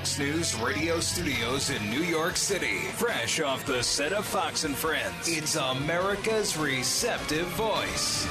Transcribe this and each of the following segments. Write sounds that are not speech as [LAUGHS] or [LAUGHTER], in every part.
Fox News radio studios in New York City, fresh off the set of Fox and Friends, it's America's receptive voice.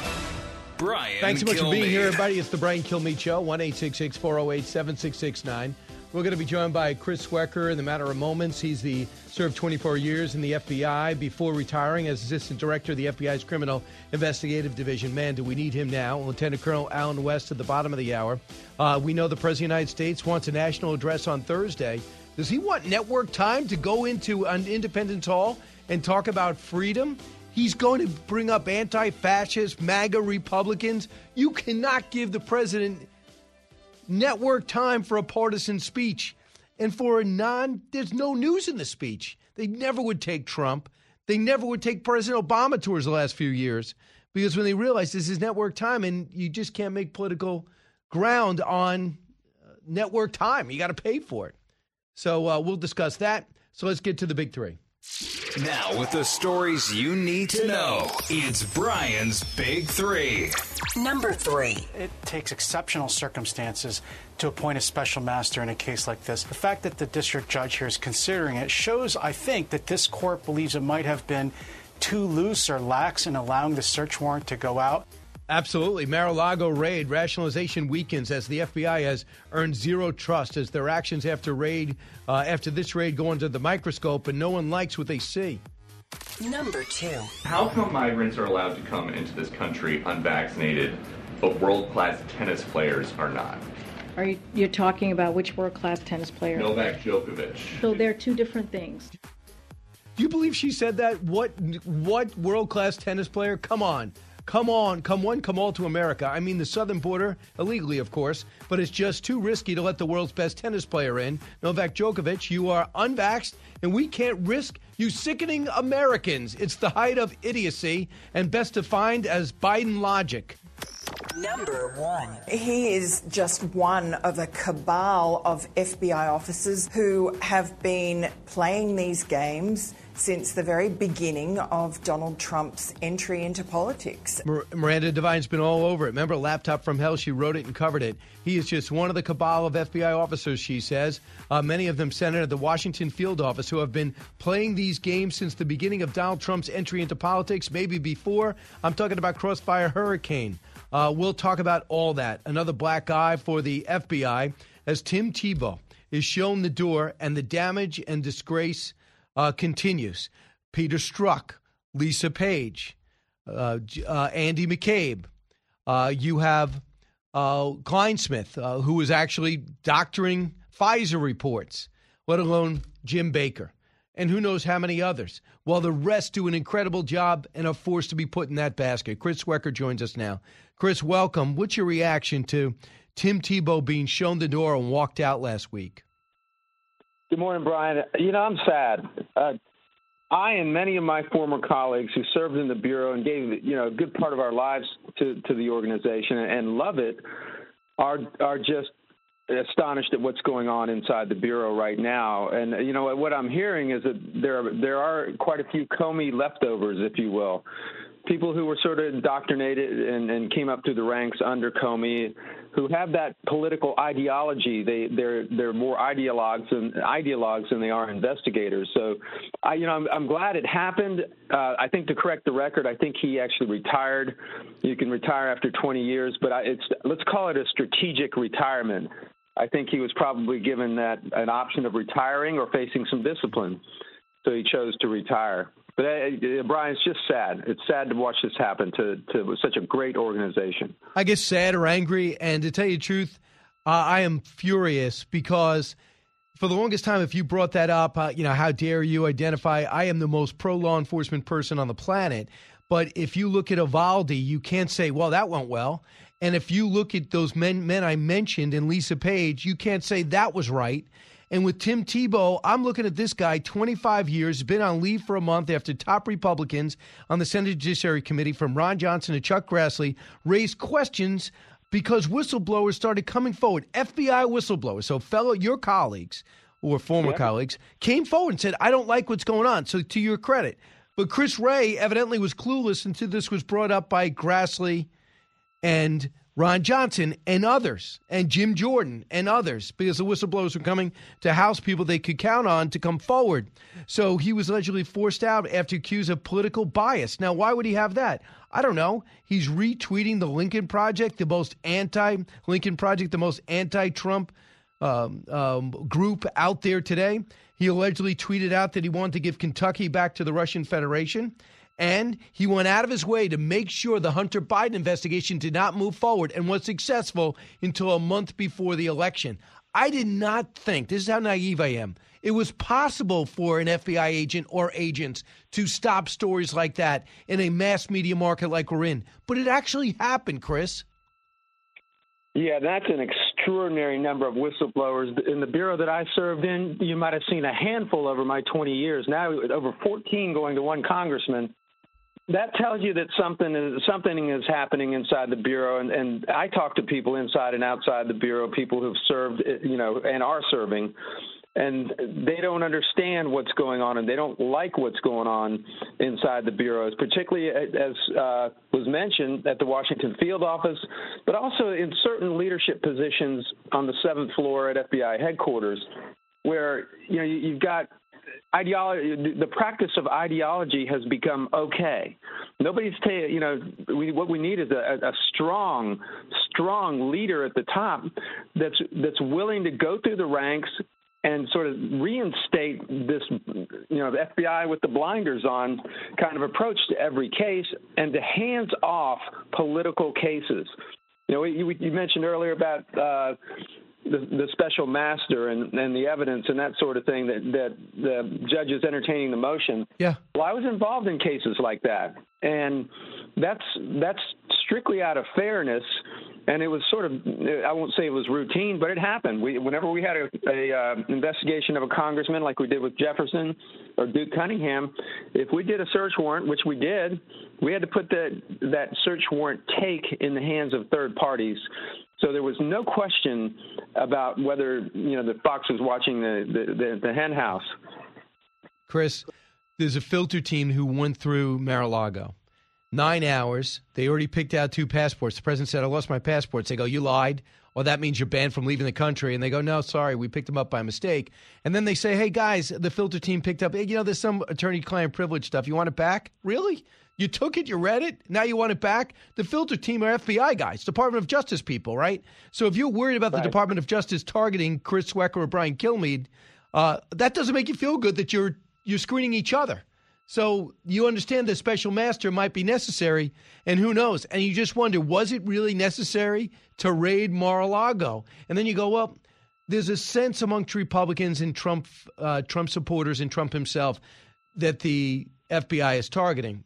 Brian Thanks so much for being here, everybody. It's the Brian Kilmeade Show, 1 408 7669. We're going to be joined by Chris Swecker in the matter of moments. He's the served 24 years in the FBI before retiring as assistant director of the FBI's Criminal Investigative Division. Man, do we need him now? Lieutenant Colonel Allen West at the bottom of the hour. Uh, we know the President of the United States wants a national address on Thursday. Does he want network time to go into an Independence Hall and talk about freedom? He's going to bring up anti fascist, MAGA Republicans. You cannot give the president network time for a partisan speech. And for a non, there's no news in the speech. They never would take Trump. They never would take President Obama tours the last few years because when they realized this is network time and you just can't make political ground on uh, network time, you got to pay for it. So uh, we'll discuss that. So let's get to the big three. Now, with the stories you need to know, it's Brian's Big Three. Number three. It takes exceptional circumstances to appoint a special master in a case like this. The fact that the district judge here is considering it shows, I think, that this court believes it might have been too loose or lax in allowing the search warrant to go out. Absolutely. Mar-a-Lago raid rationalization weakens as the FBI has earned zero trust as their actions after raid uh, after this raid go under the microscope and no one likes what they see. Number two. How come migrants are allowed to come into this country unvaccinated, but world class tennis players are not? Are you you're talking about which world class tennis player? Novak Djokovic. So they're two different things. Do you believe she said that? What what world class tennis player? Come on. Come on, come one, come all to America. I mean, the southern border, illegally, of course, but it's just too risky to let the world's best tennis player in. Novak Djokovic, you are unvaxxed, and we can't risk you sickening Americans. It's the height of idiocy and best defined as Biden logic. Number one. He is just one of a cabal of FBI officers who have been playing these games since the very beginning of Donald Trump's entry into politics. Miranda Devine's been all over it. Remember Laptop from Hell? She wrote it and covered it. He is just one of the cabal of FBI officers, she says. Uh, many of them centered at the Washington field office who have been playing these games since the beginning of Donald Trump's entry into politics, maybe before. I'm talking about Crossfire Hurricane. Uh, we'll talk about all that. Another black guy for the FBI as Tim Thibault is shown the door and the damage and disgrace uh, continues. Peter Strzok, Lisa Page, uh, uh, Andy McCabe. Uh, you have uh, Clinesmith, uh, who is actually doctoring FISA reports, let alone Jim Baker, and who knows how many others. While the rest do an incredible job and are forced to be put in that basket. Chris Swecker joins us now. Chris, welcome. What's your reaction to Tim Thibault being shown the door and walked out last week? Good morning, Brian. You know, I'm sad. Uh, I and many of my former colleagues who served in the bureau and gave you know a good part of our lives to to the organization and love it are are just astonished at what's going on inside the bureau right now. And you know what I'm hearing is that there there are quite a few Comey leftovers, if you will. People who were sort of indoctrinated and, and came up through the ranks under Comey, who have that political ideology. They they're they're more ideologues than ideologues than they are investigators. So, I you know I'm, I'm glad it happened. Uh, I think to correct the record, I think he actually retired. You can retire after 20 years, but I, it's let's call it a strategic retirement. I think he was probably given that an option of retiring or facing some discipline, so he chose to retire. But uh, Brian, it's just sad. It's sad to watch this happen to to such a great organization. I get sad or angry, and to tell you the truth, uh, I am furious because for the longest time, if you brought that up, uh, you know, how dare you identify? I am the most pro law enforcement person on the planet. But if you look at Uvalde, you can't say, well, that went well. And if you look at those men, men I mentioned and Lisa Page, you can't say that was right. And with Tim Thibault, I'm looking at this guy, 25 years, been on leave for a month after top Republicans on the Senate Judiciary Committee, from Ron Johnson to Chuck Grassley, raised questions because whistleblowers started coming forward. FBI whistleblowers, so fellow your colleagues or former colleagues, came forward and said, I don't like what's going on. So to your credit. But Chris Wray evidently was clueless until this was brought up by Grassley and Ron Johnson and others, and Jim Jordan and others, because the whistleblowers were coming to house people they could count on to come forward. So he was allegedly forced out after accused of political bias. Now, why would he have that? I don't know. He's retweeting the Lincoln Project, the most anti Lincoln Project, the most anti Trump um, um, group out there today. He allegedly tweeted out that he wanted to give Kentucky back to the Russian Federation. And he went out of his way to make sure the Hunter Biden investigation did not move forward and was successful until a month before the election. I did not think, this is how naive I am, it was possible for an FBI agent or agents to stop stories like that in a mass media market like we're in. But it actually happened, Chris. Yeah, that's an extraordinary number of whistleblowers. In the bureau that I served in, you might have seen a handful over my 20 years. Now, over 14 going to one congressman that tells you that something is something is happening inside the bureau and, and I talk to people inside and outside the bureau, people who've served you know and are serving and they don't understand what's going on and they don't like what's going on inside the bureaus, particularly as uh, was mentioned at the Washington field office, but also in certain leadership positions on the seventh floor at FBI headquarters, where you know you've got ideology, the practice of ideology has become okay. Nobody's, you know, we, what we need is a, a strong, strong leader at the top that's that's willing to go through the ranks and sort of reinstate this, you know, the FBI with the blinders on kind of approach to every case and to hands off political cases. You know, you, you mentioned earlier about uh, the, the special master and, and the evidence and that sort of thing that, that the judge is entertaining the motion. Yeah. Well, I was involved in cases like that, and that's that's strictly out of fairness. And it was sort of, I won't say it was routine, but it happened. We, whenever we had a, a uh, investigation of a congressman, like we did with Jefferson or Duke Cunningham, if we did a search warrant, which we did, we had to put that that search warrant take in the hands of third parties so there was no question about whether you know the fox was watching the the, the, the hen house. Chris, there's a filter team who went through Mar-a-Lago. Nine hours. They already picked out two passports. The president said, "I lost my passports." They go, "You lied." Or that means you're banned from leaving the country. And they go, no, sorry, we picked them up by mistake. And then they say, hey, guys, the filter team picked up, hey, you know, there's some attorney client privilege stuff. You want it back? Really? You took it, you read it, now you want it back. The filter team are FBI guys, Department of Justice people, right? So if you're worried about right. the Department of Justice targeting Chris Swecker or Brian Kilmeade, uh, that doesn't make you feel good that you're you're screening each other. So you understand the special master might be necessary, and who knows? And you just wonder, was it really necessary to raid Mar-a-Lago? And then you go, well, there's a sense amongst Republicans and Trump uh, Trump supporters and Trump himself that the FBI is targeting.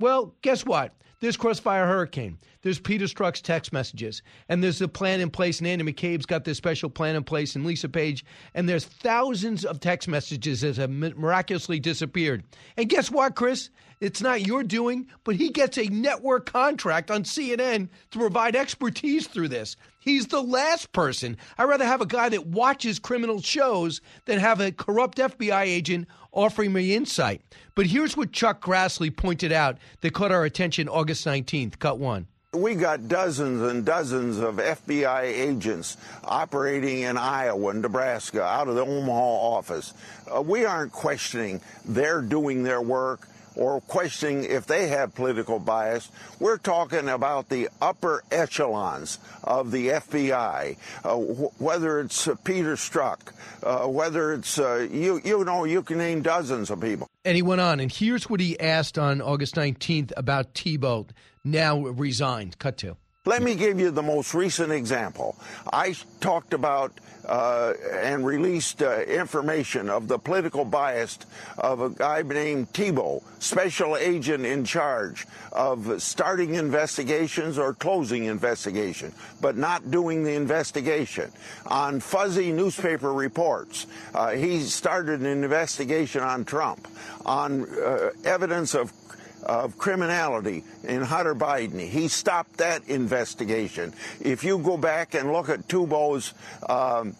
Well, guess what? There's Crossfire Hurricane. There's Peter Strzok's text messages. And there's a plan in place. And Andy McCabe's got this special plan in place, and Lisa Page. And there's thousands of text messages that have miraculously disappeared. And guess what, Chris? It's not your doing, but he gets a network contract on CNN to provide expertise through this. He's the last person. I'd rather have a guy that watches criminal shows than have a corrupt FBI agent offering me insight. But here's what Chuck Grassley pointed out that caught our attention August 19th. Cut one. We got dozens and dozens of FBI agents operating in Iowa and Nebraska out of the Omaha office. Uh, we aren't questioning they're doing their work or questioning if they have political bias. We're talking about the upper echelons of the FBI, uh, wh- whether it's uh, Peter Strzok, uh, whether it's, uh, you, you know, you can name dozens of people. And he went on, and here's what he asked on August 19th about Thibault, now resigned. Cut to. Let me give you the most recent example. I talked about uh, and released uh, information of the political bias of a guy named Thibault, special agent in charge of starting investigations or closing investigation, but not doing the investigation. On fuzzy newspaper reports, uh, he started an investigation on Trump, on uh, evidence of of criminality in Hunter Biden. He stopped that investigation. If you go back and look at Thibault's um,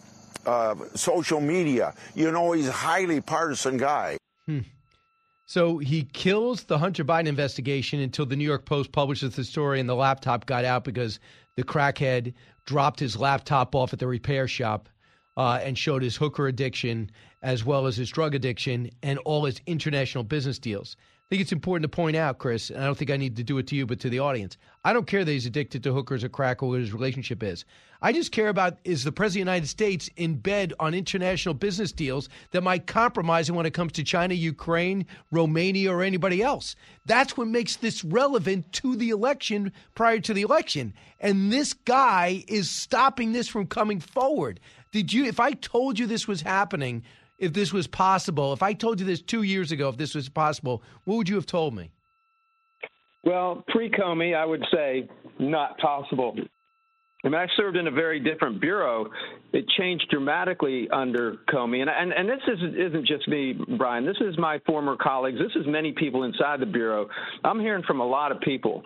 uh, social media, you know he's a highly partisan guy. Hmm. So he kills the Hunter Biden investigation until the New York Post publishes the story and the laptop got out because the crackhead dropped his laptop off at the repair shop uh, and showed his hooker addiction as well as his drug addiction and all his international business deals. I think it's important to point out, Chris, and I don't think I need to do it to you, but to the audience. I don't care that he's addicted to hookers or crack or what his relationship is. I just care about is the President of the United States in bed on international business deals that might compromise him when it comes to China, Ukraine, Romania, or anybody else. That's what makes this relevant to the election prior to the election. And this guy is stopping this from coming forward. Did you, if I told you this was happening, if this was possible. If I told you this two years ago, if this was possible, what would you have told me? Well, pre Comey, I would say not possible. I mean, I served in a very different bureau. It changed dramatically under Comey, and and, and this isn't, isn't just me, Brian. This is my former colleagues. This is many people inside the bureau. I'm hearing from a lot of people.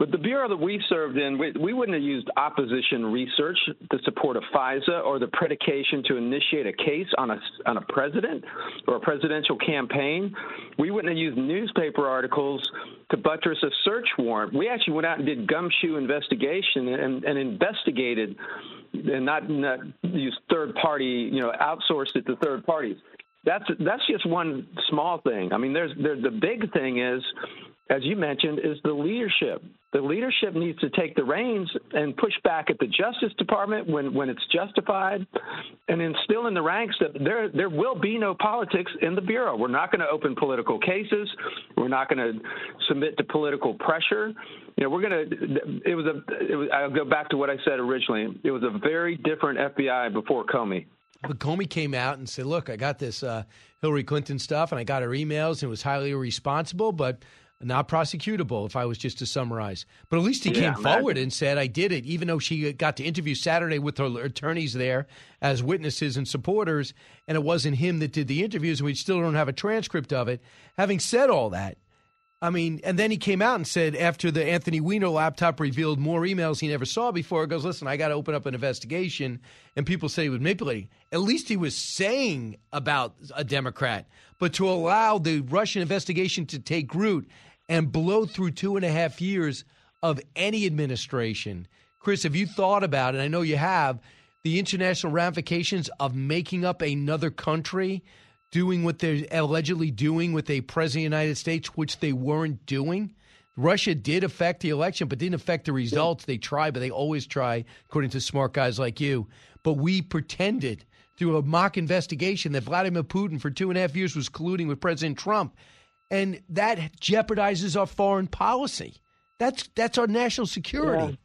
But the bureau that we served in, we, we wouldn't have used opposition research to support a FISA or the predication to initiate a case on a on a president or a presidential campaign. We wouldn't have used newspaper articles to buttress a search warrant. We actually went out and did gumshoe investigation and, and investigated and not, not use third party, you know, outsourced it to third parties. That's that's just one small thing. I mean, there's, there's the big thing is as you mentioned, is the leadership. The leadership needs to take the reins and push back at the Justice Department when, when it's justified, and instill in the ranks that there there will be no politics in the bureau. We're not going to open political cases. We're not going to submit to political pressure. You know, we're going to. It was a. It was, I'll go back to what I said originally. It was a very different FBI before Comey. But Comey came out and said, "Look, I got this uh, Hillary Clinton stuff, and I got her emails, and it was highly irresponsible, but." Not prosecutable if I was just to summarize. But at least he yeah, came forward and said, I did it, even though she got to interview Saturday with her attorneys there as witnesses and supporters, and it wasn't him that did the interviews, and we still don't have a transcript of it. Having said all that, I mean, and then he came out and said after the Anthony Weiner laptop revealed more emails he never saw before, goes, listen, I got to open up an investigation. And people say he was manipulating. At least he was saying about a Democrat. But to allow the Russian investigation to take root and blow through two and a half years of any administration. Chris, have you thought about it? I know you have the international ramifications of making up another country, doing what they're allegedly doing with a president of the United States, which they weren't doing. Russia did affect the election, but didn't affect the results. They try, but they always try, according to smart guys like you. But we pretended through a mock investigation that Vladimir Putin for two and a half years was colluding with President Trump and that jeopardizes our foreign policy. That's that's our national security.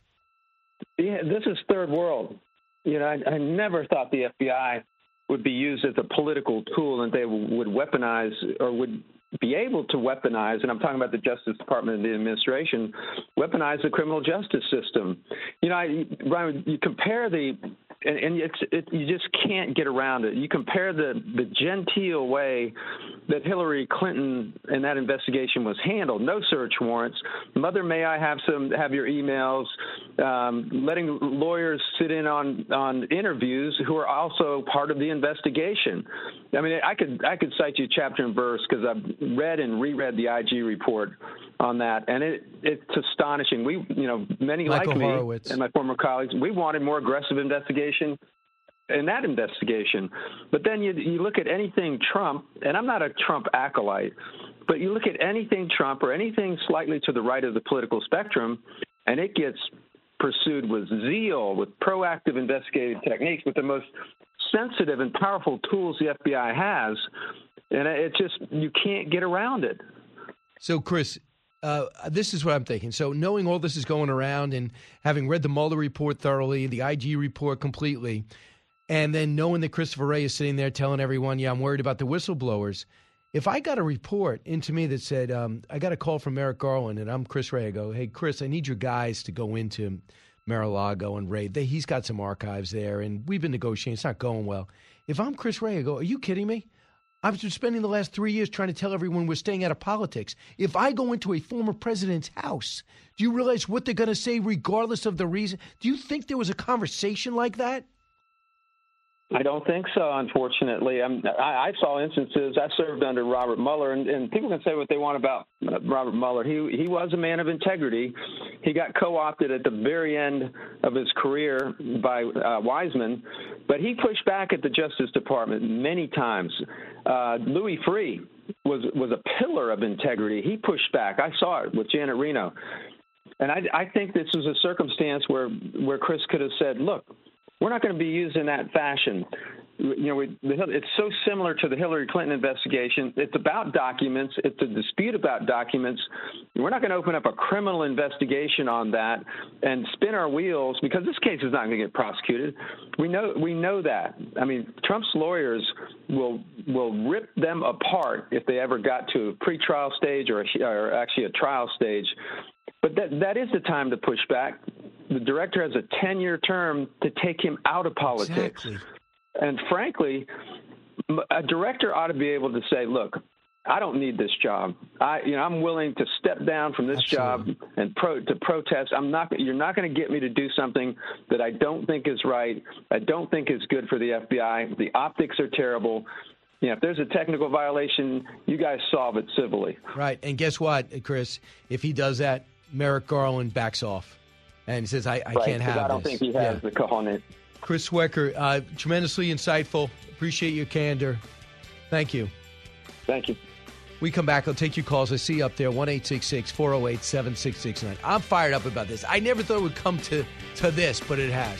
Yeah, yeah this is third world. You know, I, I never thought the FBI would be used as a political tool and they would weaponize or would be able to weaponize, and I'm talking about the Justice Department and the administration, weaponize the criminal justice system. You know, I, Brian, you compare the and, and it's it, you just can't get around it. You compare the the genteel way that Hillary Clinton and that investigation was handled. No search warrants. Mother, may I have some have your emails? Um, letting lawyers sit in on on interviews who are also part of the investigation. I mean, I could I could cite you chapter and verse because I've read and reread the IG report on that, and it it's astonishing. We, you know, many Michael like me Horowitz. and my former colleagues, we wanted more aggressive investigation in that investigation. But then you you look at anything Trump, and I'm not a Trump acolyte, but you look at anything Trump or anything slightly to the right of the political spectrum, and it gets pursued with zeal, with proactive investigative techniques, with the most sensitive and powerful tools the FBI has, and it just you can't get around it. So, Chris, uh, this is what I'm thinking. So, knowing all this is going around and having read the Mueller report thoroughly, the IG report completely, and then knowing that Christopher Wray is sitting there telling everyone, yeah, I'm worried about the whistleblowers. If I got a report into me that said, um, I got a call from Merrick Garland and I'm Chris Wray, I go, hey, Chris, I need your guys to go into Mar-a-Lago and raid. They, he's got some archives there, and we've been negotiating. It's not going well. If I'm Chris Wray, I go, are you kidding me? I've been spending the last three years trying to tell everyone we're staying out of politics. If I go into a former president's house, do you realize what they're going to say regardless of the reason? Do you think there was a conversation like that? I don't think so, unfortunately. I'm, I, I saw instances. I served under Robert Mueller, and, and people can say what they want about uh, Robert Mueller. He he was a man of integrity. He got co-opted at the very end of his career by uh, Weissmann, but he pushed back at the Justice Department many times. Uh, Louis Freeh was was a pillar of integrity. He pushed back. I saw it with Janet Reno, and I, I think this was a circumstance where where Chris could have said, "Look, we're not going to be used in that fashion. You know, we, it's so similar to the Hillary Clinton investigation. It's about documents. It's a dispute about documents. We're not going to open up a criminal investigation on that and spin our wheels because this case is not going to get prosecuted. We know we know that. I mean, Trump's lawyers will will rip them apart if they ever got to a pretrial stage or, a, or actually a trial stage. But that that is the time to push back the director has a 10 year term to take him out of politics. Exactly. And frankly, a director ought to be able to say, look, I don't need this job. I, you know, I'm willing to step down from this Absolutely. job and pro, to protest. I'm not. You're not going to get me to do something that I don't think is right. I don't think is good for the FBI. The optics are terrible. You know, if there's a technical violation, you guys solve it civilly. Right. And guess what, Chris? If he does that, Merrick Garland backs off and he says, "I, I right, can't have." I don't this. think he has yeah. the cojones. Chris Swecker, uh, tremendously insightful. Appreciate your candor. Thank you. Thank you. We come back. I'll take your calls. I see you up there, 1 408 7669. I'm fired up about this. I never thought it would come to, to this, but it has.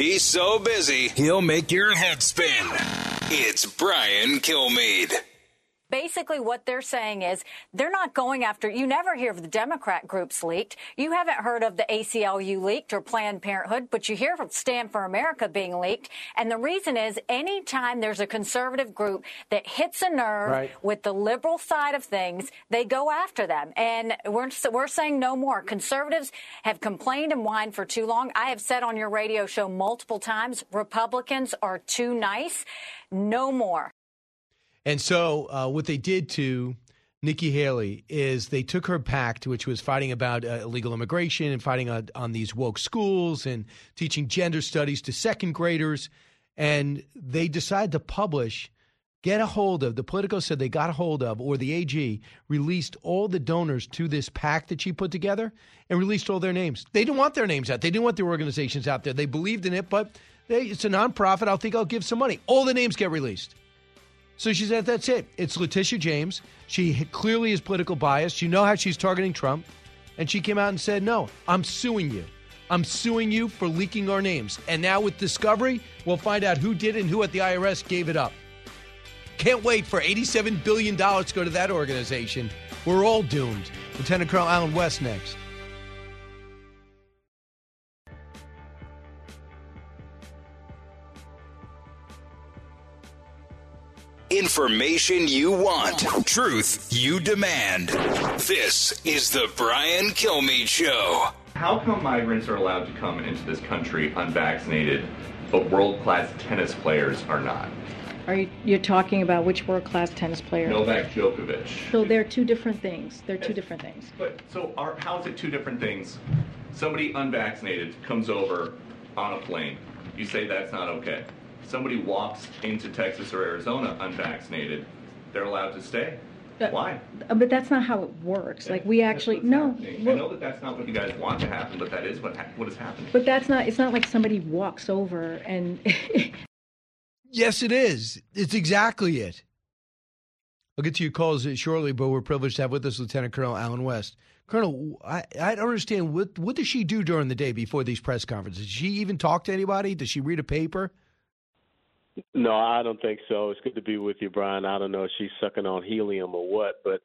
He's so busy, he'll make your head spin. It's Brian Kilmeade basically what they're saying is they're not going after, you never hear of the Democrat groups leaked. You haven't heard of the ACLU leaked or Planned Parenthood, but you hear of Stand for America being leaked. And the reason is anytime there's a conservative group that hits a nerve right. with the liberal side of things, they go after them. And we're, we're saying no more. Conservatives have complained and whined for too long. I have said on your radio show multiple times, Republicans are too nice. No more. And so, uh, what they did to Nikki Haley is they took her pact, which was fighting about uh, illegal immigration and fighting on, on, these woke schools and teaching gender studies to second graders, and they decided to publish, get a hold of. The Politico said they got a hold of, or the AG released all the donors to this pact that she put together and released all their names. They didn't want their names out. They didn't want their organizations out there. They believed in it, but they, it's a nonprofit. I'll think I'll give some money. All the names get released. So she said, that's it. It's Letitia James. She clearly is political biased. You know how she's targeting Trump. And she came out and said, no, I'm suing you. I'm suing you for leaking our names. And now with Discovery, we'll find out who did and who at the IRS gave it up. Can't wait for $87 billion to go to that organization. We're all doomed. Lieutenant Colonel Allen West next. Information you want, truth you demand. This is the Brian Kilmeade Show. How come migrants are allowed to come into this country unvaccinated, but world class tennis players are not? Are you you're talking about which world class tennis player? Novak Djokovic. So they're two different things. They're two different things. But so are, how is it two different things? Somebody unvaccinated comes over on a plane. You say that's not okay. Somebody walks into Texas or Arizona unvaccinated. They're allowed to stay. But- Why? Uh, But that's not how it works. Like we actually no. I know that that's not what you guys want to happen, but that is what ha- what is happening. But that's not. It's not like somebody walks over and. [LAUGHS] Yes, it is. It's exactly it. I'll get to your calls shortly, but we're privileged to have with us Lieutenant Colonel Allen West. Colonel, I, I don't understand what what does she do during the day before these press conferences? Does she even talk to anybody? Does she read a paper? No, I don't think so. It's good to be with you, Brian. I don't know if she's sucking on helium or what, but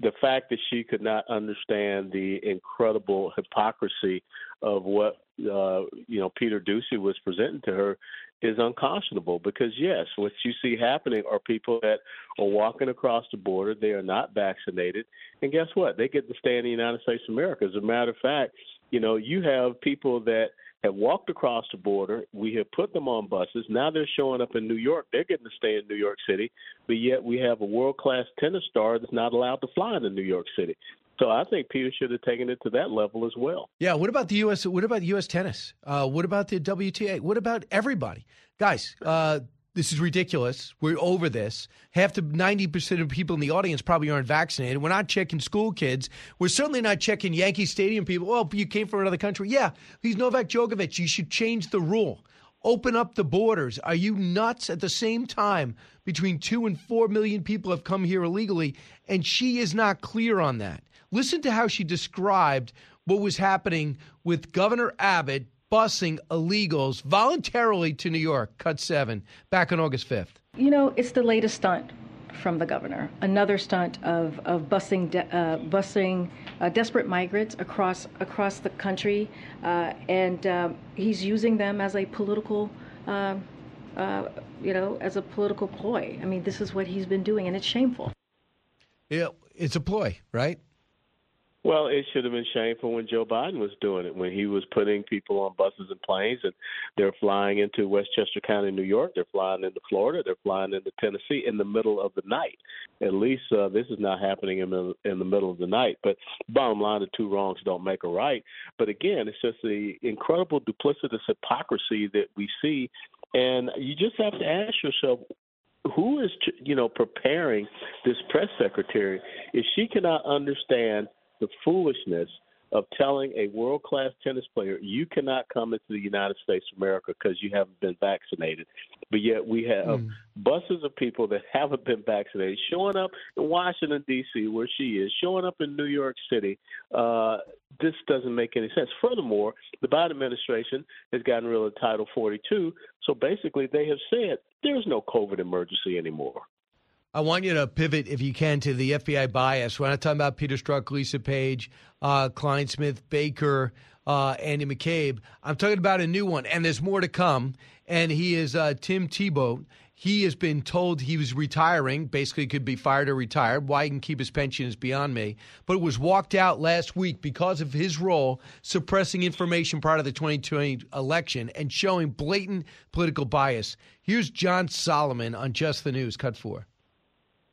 the fact that she could not understand the incredible hypocrisy of what uh, you know Peter Doocy was presenting to her is unconscionable. Because yes, what you see happening are people that are walking across the border. They are not vaccinated, and guess what? They get to stay in the United States of America. As a matter of fact, you know you have people that have walked across the border. We have put them on buses. Now they're showing up in New York. They're getting to stay in New York City, but yet we have a world class tennis star that's not allowed to fly into New York City. So I think Peter should have taken it to that level as well. Yeah. What about the U.S. What about U.S. tennis? Uh, what about the WTA? What about everybody, guys? Uh, this is ridiculous. We're over this. Half to ninety percent of people in the audience probably aren't vaccinated. We're not checking school kids. We're certainly not checking Yankee Stadium people. Well, you came from another country. Yeah, he's Novak Djokovic. You should change the rule. Open up the borders. Are you nuts? At the same time, between two and four million people have come here illegally, and she is not clear on that. Listen to how she described what was happening with Governor Abbott busing illegals voluntarily to New York, cut seven, back on August 5th. You know, it's the latest stunt from the governor. Another stunt of of busing de- uh, busing uh, desperate migrants across across the country, uh, and um, he's using them as a political. um uh, you know, as a political ploy. I mean, this is what he's been doing, and it's shameful. Yeah, it's a ploy, right? Well, it should have been shameful when Joe Biden was doing it, when he was putting people on buses and planes, and they're flying into Westchester County, New York. They're flying into Florida. They're flying into Tennessee in the middle of the night. At least uh, this is not happening in the in the middle of the night. But bottom line, the two wrongs don't make a right. But again, it's just the incredible duplicitous hypocrisy that we see, and you just have to ask yourself, who is you know preparing this press secretary if she cannot understand the foolishness of telling a world class tennis player you cannot come into the United States of America because you haven't been vaccinated. But yet we have buses of people that [LAUGHS] haven't been vaccinated showing up in Washington D.C. where she is, showing up in New York City. Uh, this doesn't make any sense. Furthermore, the Biden administration has gotten rid of Title 42, so basically they have said there's no COVID emergency anymore. I want you to pivot, if you can, to the FBI bias. We're not talking about Peter Strzok, Lisa Page, uh, Clinesmith, Baker, uh, Andy McCabe. I'm talking about a new one, and there's more to come. And he is uh, Tim Thibault. He has been told he was retiring, basically could be fired or retired. Why he can keep his pension is beyond me. But it was walked out last week because of his role suppressing information prior to the 2020 election and showing blatant political bias. Here's John Solomon on Just the News, cut four.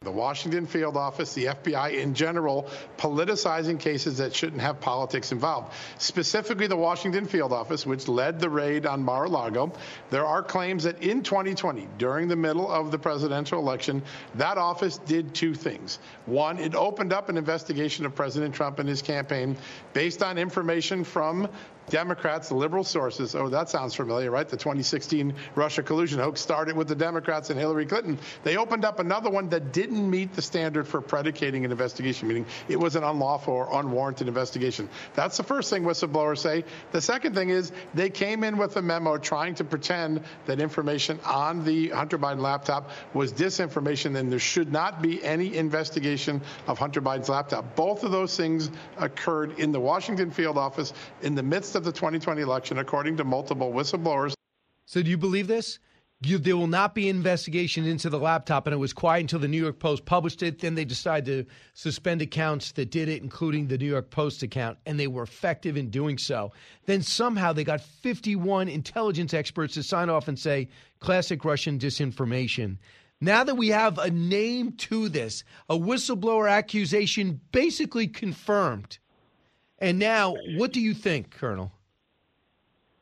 The Washington field office, the FBI in general, politicizing cases that shouldn't have politics involved. Specifically, the Washington field office, which led the raid on Mar a Lago. There are claims that in 2020, during the middle of the presidential election, that office did two things. One, it opened up an investigation of President Trump and his campaign based on information from Democrats, liberal sources. Oh, that sounds familiar, right? The 2016 Russia collusion hoax started with the Democrats and Hillary Clinton. They opened up another one that didn't meet the standard for predicating an investigation, meaning it was an unlawful or unwarranted investigation. That's the first thing whistleblowers say. The second thing is they came in with a memo trying to pretend that information on the Hunter Biden laptop was disinformation and there should not be any investigation of Hunter Biden's laptop. Both of those things occurred in the Washington field office in the midst of the 2020 election, according to multiple whistleblowers. So, do you believe this? You, there will not be investigation into the laptop, and it was quiet until the New York Post published it. Then they decided to suspend accounts that did it, including the New York Post account, and they were effective in doing so. Then somehow they got 51 intelligence experts to sign off and say classic Russian disinformation. Now that we have a name to this, a whistleblower accusation basically confirmed. And now, what do you think, Colonel?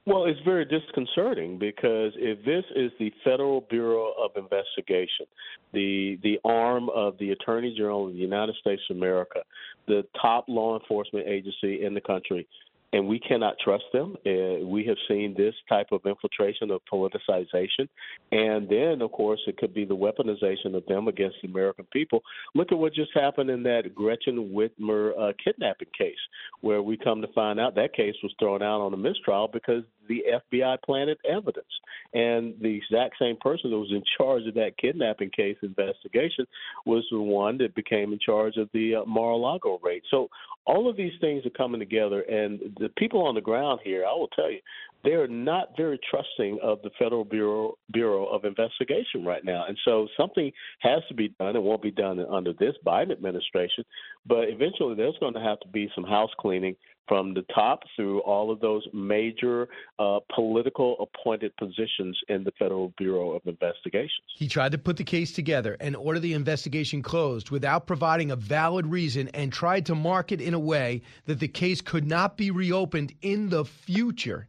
Well, it's very disconcerting because if this is the Federal Bureau of Investigation, the the arm of the Attorney General of the United States of America, the top law enforcement agency in the country, and we cannot trust them. Uh, we have seen this type of infiltration of politicization, and then, of course, it could be the weaponization of them against the American people. Look at what just happened in that Gretchen Whitmer uh, kidnapping case, where we come to find out that case was thrown out on a mistrial because the FBI planted evidence, and the exact same person that was in charge of that kidnapping case investigation was the one that became in charge of the uh, Mar-a-Lago raid. So all of these things are coming together, and the people on the ground here, I will tell you, they are not very trusting of the Federal Bureau Bureau of Investigation right now, and so something has to be done. It won't be done under this Biden administration, but eventually there's going to have to be some house cleaning from the top through all of those major uh, political appointed positions in the Federal Bureau of Investigations. He tried to put the case together and order the investigation closed without providing a valid reason and tried to market in a way that the case could not be reopened in the future.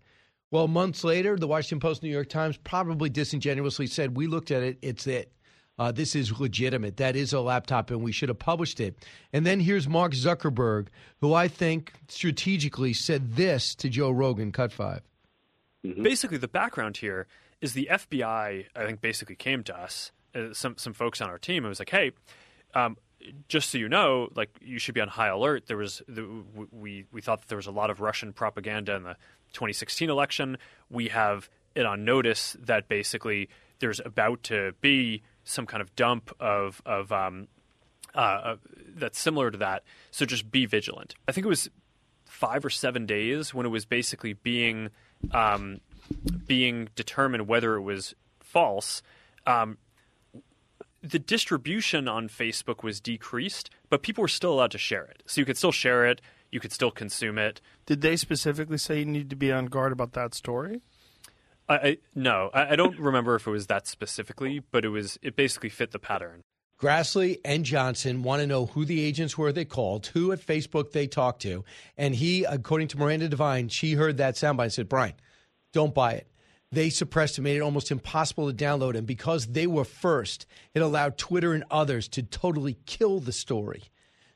Well, months later, the Washington Post, New York Times probably disingenuously said, We looked at it, it's it. Uh, this is legitimate. That is a laptop, and we should have published it. And then here's Mark Zuckerberg, who I think strategically said this to Joe Rogan, cut 5 mm-hmm. Basically, the background here is the FBI, I think, basically came to us, uh, some, some folks on our team, and was like, hey, um, just so you know, like you should be on high alert. There was the, we we thought that there was a lot of Russian propaganda in the 2016 election. We have it on notice that basically there's about to be some kind of dump of of um, uh, uh, that's similar to that. So just be vigilant. I think it was five or seven days when it was basically being um, being determined whether it was false. Um, the distribution on Facebook was decreased, but people were still allowed to share it. So you could still share it, you could still consume it. Did they specifically say you need to be on guard about that story? I, I no, I, I don't remember if it was that specifically, but it was it basically fit the pattern. Grassley and Johnson want to know who the agents were they called, who at Facebook they talked to, and he, according to Miranda Devine, she heard that soundbite and said, "Brian, don't buy it." They suppressed it, made it almost impossible to download, and because they were first, it allowed Twitter and others to totally kill the story.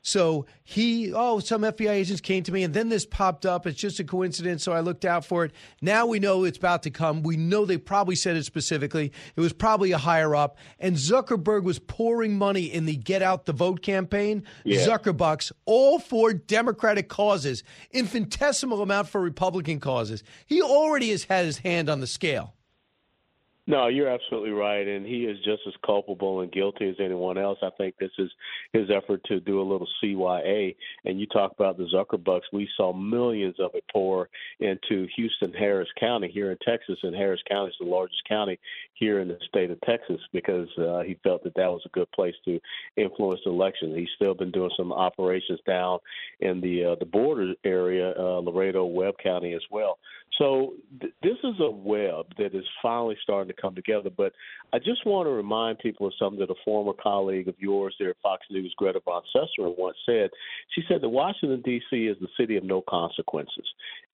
So he, oh, some FBI agents came to me, and then this popped up. It's just a coincidence, so I looked out for it. Now we know it's about to come. We know they probably said it specifically. It was probably a higher up. And Zuckerberg was pouring money in the Get Out the Vote campaign, yeah. Zuckerbucks, all for Democratic causes, infinitesimal amount for Republican causes. He already has had his hand on the scale. No, you're absolutely right, and he is just as culpable and guilty as anyone else. I think this is his effort to do a little CYA. And you talk about the Zuckerbucks. We saw millions of it pour into Houston, Harris County here in Texas, and Harris County is the largest county here in the state of Texas because uh, he felt that that was a good place to influence elections. He's still been doing some operations down in the uh, the border area, uh, Laredo, Webb County as well. So th- this is a web that is finally starting to come together. But I just want to remind people of something that a former colleague of yours there at Fox News, Greta Van Susteren, once said. She said that Washington, D.C. is the city of no consequences.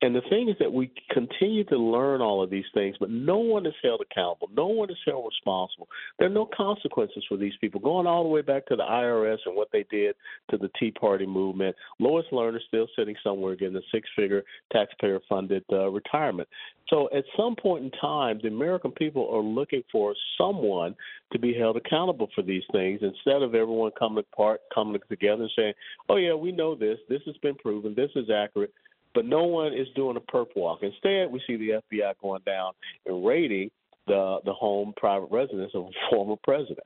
And the thing is that we continue to learn all of these things, but no one is held accountable. No one is held responsible. There are no consequences for these people. Going all the way back to the IRS and what they did to the Tea Party movement, Lois Lerner still sitting somewhere getting a six figure taxpayer funded uh, retirement. So at some point in time, the American people are looking for someone to be held accountable for these things instead of everyone coming apart, coming together and saying, "Oh yeah, we know this. This has been proven. This is accurate." But no one is doing a perp walk. Instead, we see the FBI going down and raiding the the home private residence of a [LAUGHS] former president.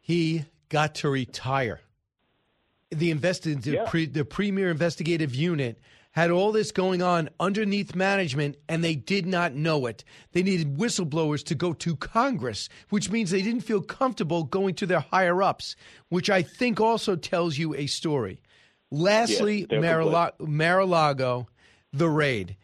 He got to retire. The invest the, yeah. pre, the premier investigative unit had all this going on underneath management and they did not know it. They needed whistleblowers to go to Congress, which means they didn't feel comfortable going to their higher ups, which I think also tells you a story. Lastly, Yes, Mar-a-Lago, Mar-a-Lago, the raid.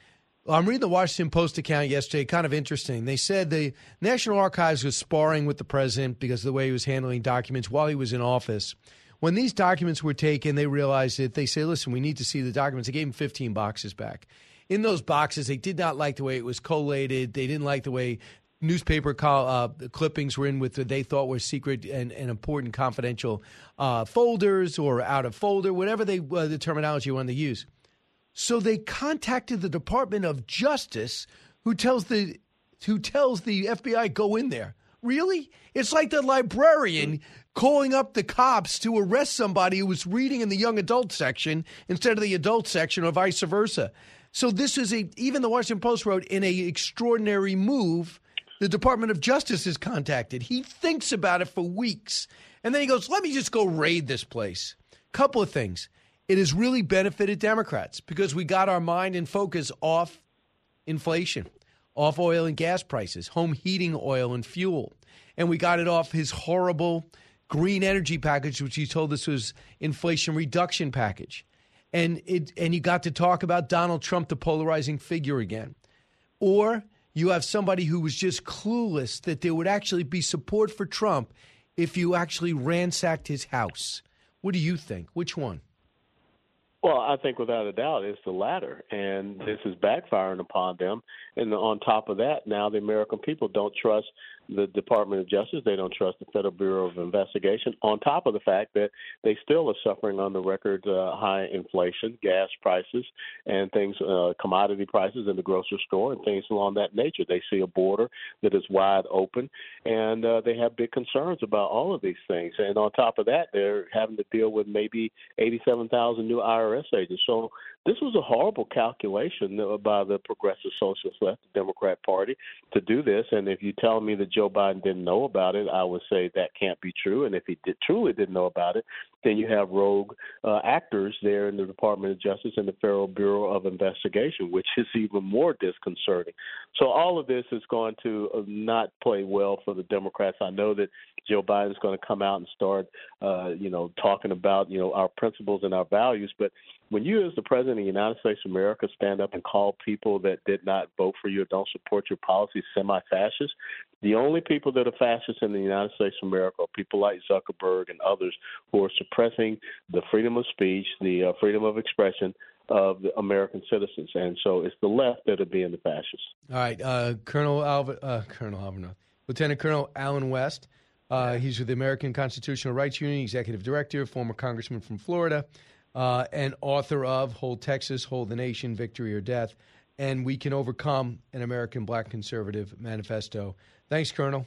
I'm reading the Washington Post account yesterday, kind of interesting. They said the National Archives was sparring with the president because of the way he was handling documents while he was in office. When these documents were taken, they realized that they say, listen, we need to see the documents. They gave him 15 boxes back. In those boxes, they did not like the way it was collated. They didn't like the way newspaper call, uh, clippings were in with what they thought were secret and, and important confidential uh, folders or out of folder, whatever they uh, the terminology you wanted to use. So they contacted the Department of Justice, who tells the who tells the FBI go in there. Really? It's like the librarian calling up the cops to arrest somebody who was reading in the young adult section instead of the adult section, or vice versa. So this is a even the Washington Post wrote in a extraordinary move. The Department of Justice is contacted. He thinks about it for weeks, and then he goes, "Let me just go raid this place." Couple of things it has really benefited Democrats because we got our mind and focus off inflation, off oil and gas prices, home heating oil and fuel. And we got it off his horrible green energy package, which he told us was inflation reduction package. And it and you got to talk about Donald Trump, the polarizing figure again. Or you have somebody who was just clueless that there would actually be support for Trump if you actually ransacked his house. What do you think? Which one? Well, I think without a doubt it's the latter, and this is backfiring upon them. And on top of that, now the American people don't trust the Department of Justice. They don't trust the Federal Bureau of Investigation. On top of the fact that they still are suffering on the record uh, high inflation, gas prices, and things, uh, commodity prices in the grocery store, and things along that nature. They see a border that is wide open, and uh, they have big concerns about all of these things. And on top of that, they're having to deal with maybe 87,000 new IRS agents. So this was a horrible calculation by the Progressive Socialist Left, Democrat Party, to do this. And if you tell me that Joe Biden didn't know about it, I would say that can't be true. And if he did, truly didn't know about it, then you have rogue uh, actors there in the Department of Justice and the Federal Bureau of Investigation, which is even more disconcerting. So all of this is going to uh, not play well for the Democrats. I know that Joe Biden is going to come out and start, uh, you know, talking about you know our principles and our values, but when you, as the president of the United States of America, stand up and call people that did not vote for you or don't support your policies semi-fascist, the only people that are fascists in the United States of America are people like Zuckerberg and others who are suppressing the freedom of speech, the uh, freedom of expression of the American citizens. And so it's the left that are being the fascists. All right, uh, Colonel Alvin, uh, Colonel Alvin, Lieutenant Colonel Allen West. Uh, he's with the American Constitutional Rights Union, executive director, former congressman from Florida uh, and author of Hold Texas, Hold the Nation, Victory or Death, and We Can Overcome an American Black Conservative Manifesto. Thanks, Colonel.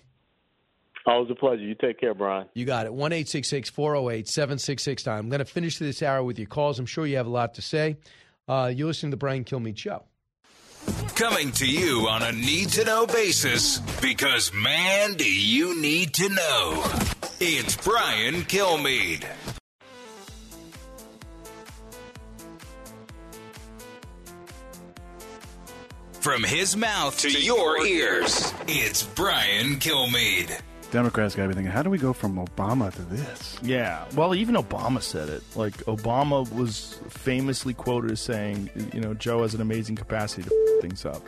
Always a pleasure. You take care, Brian. You got it. 1 408 7669. I'm going to finish this hour with your calls. I'm sure you have a lot to say. Uh, you're listening to the Brian Kilmeade Show. Coming to you on a need to know basis because, man, do you need to know. It's Brian Kilmeade. From his mouth to your ears, it's Brian Kilmeade. Democrats got to be thinking, how do we go from Obama to this? Yeah. Well, even Obama said it. Like, Obama was famously quoted as saying, you know, Joe has an amazing capacity to f- things up.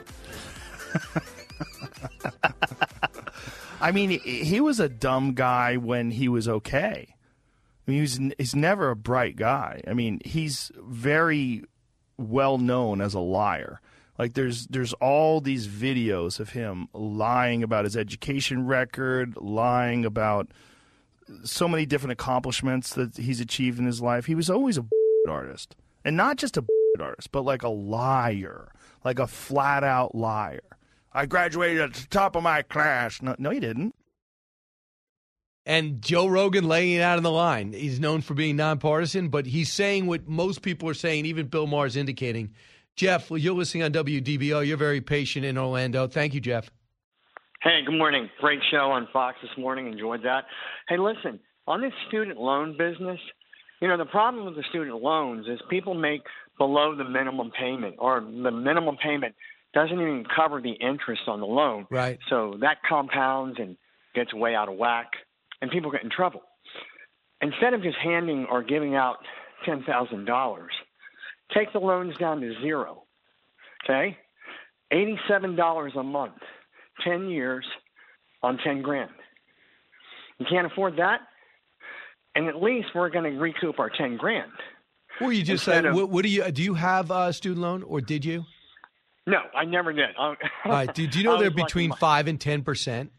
[LAUGHS] I mean, he was a dumb guy when he was okay. I mean, he was, he's never a bright guy. I mean, he's very well known as a liar. Like there's there's all these videos of him lying about his education record, lying about so many different accomplishments that he's achieved in his life. He was always a [LAUGHS] artist, and not just a [LAUGHS] artist, but like a liar, like a flat out liar. I graduated at the top of my class. No, no, you didn't. And Joe Rogan laying it out on the line. He's known for being nonpartisan, but he's saying what most people are saying, even Bill Maher's indicating. Jeff, well, you're listening on WDBO. You're very patient in Orlando. Thank you, Jeff. Hey, good morning. Great show on Fox this morning. Enjoyed that. Hey, listen, on this student loan business, You know, the problem with the student loans is people make below the minimum payment, or the minimum payment doesn't even cover the interest on the loan. Right. So that compounds and gets way out of whack, and people get in trouble. Instead of just handing or giving out $10,000, take the loans down to zero. Okay? $87 a month, 10 years on 10 grand. You can't afford that? And at least we're going to recoup our 10 grand. Or you just of- what, what do you do? You have a student loan, or did you? No, I never did. [LAUGHS] All right. Do, do you know they're between my- five and ten percent?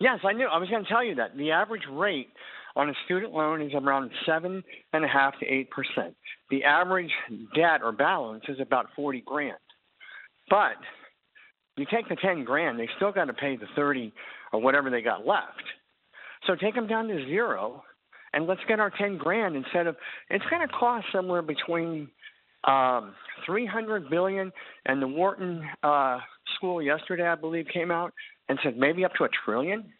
Yes, I knew. I was going to tell you that the average rate on a student loan is around seven and a half to eight percent. The average debt or balance is about forty grand. But you take the ten grand, they still got to pay the thirty or whatever they got left. So take them down to zero, and let's get our ten grand instead of. It's going to cost somewhere between um, three hundred billion, and the Wharton uh, school yesterday, I believe, came out and said maybe up to a trillion.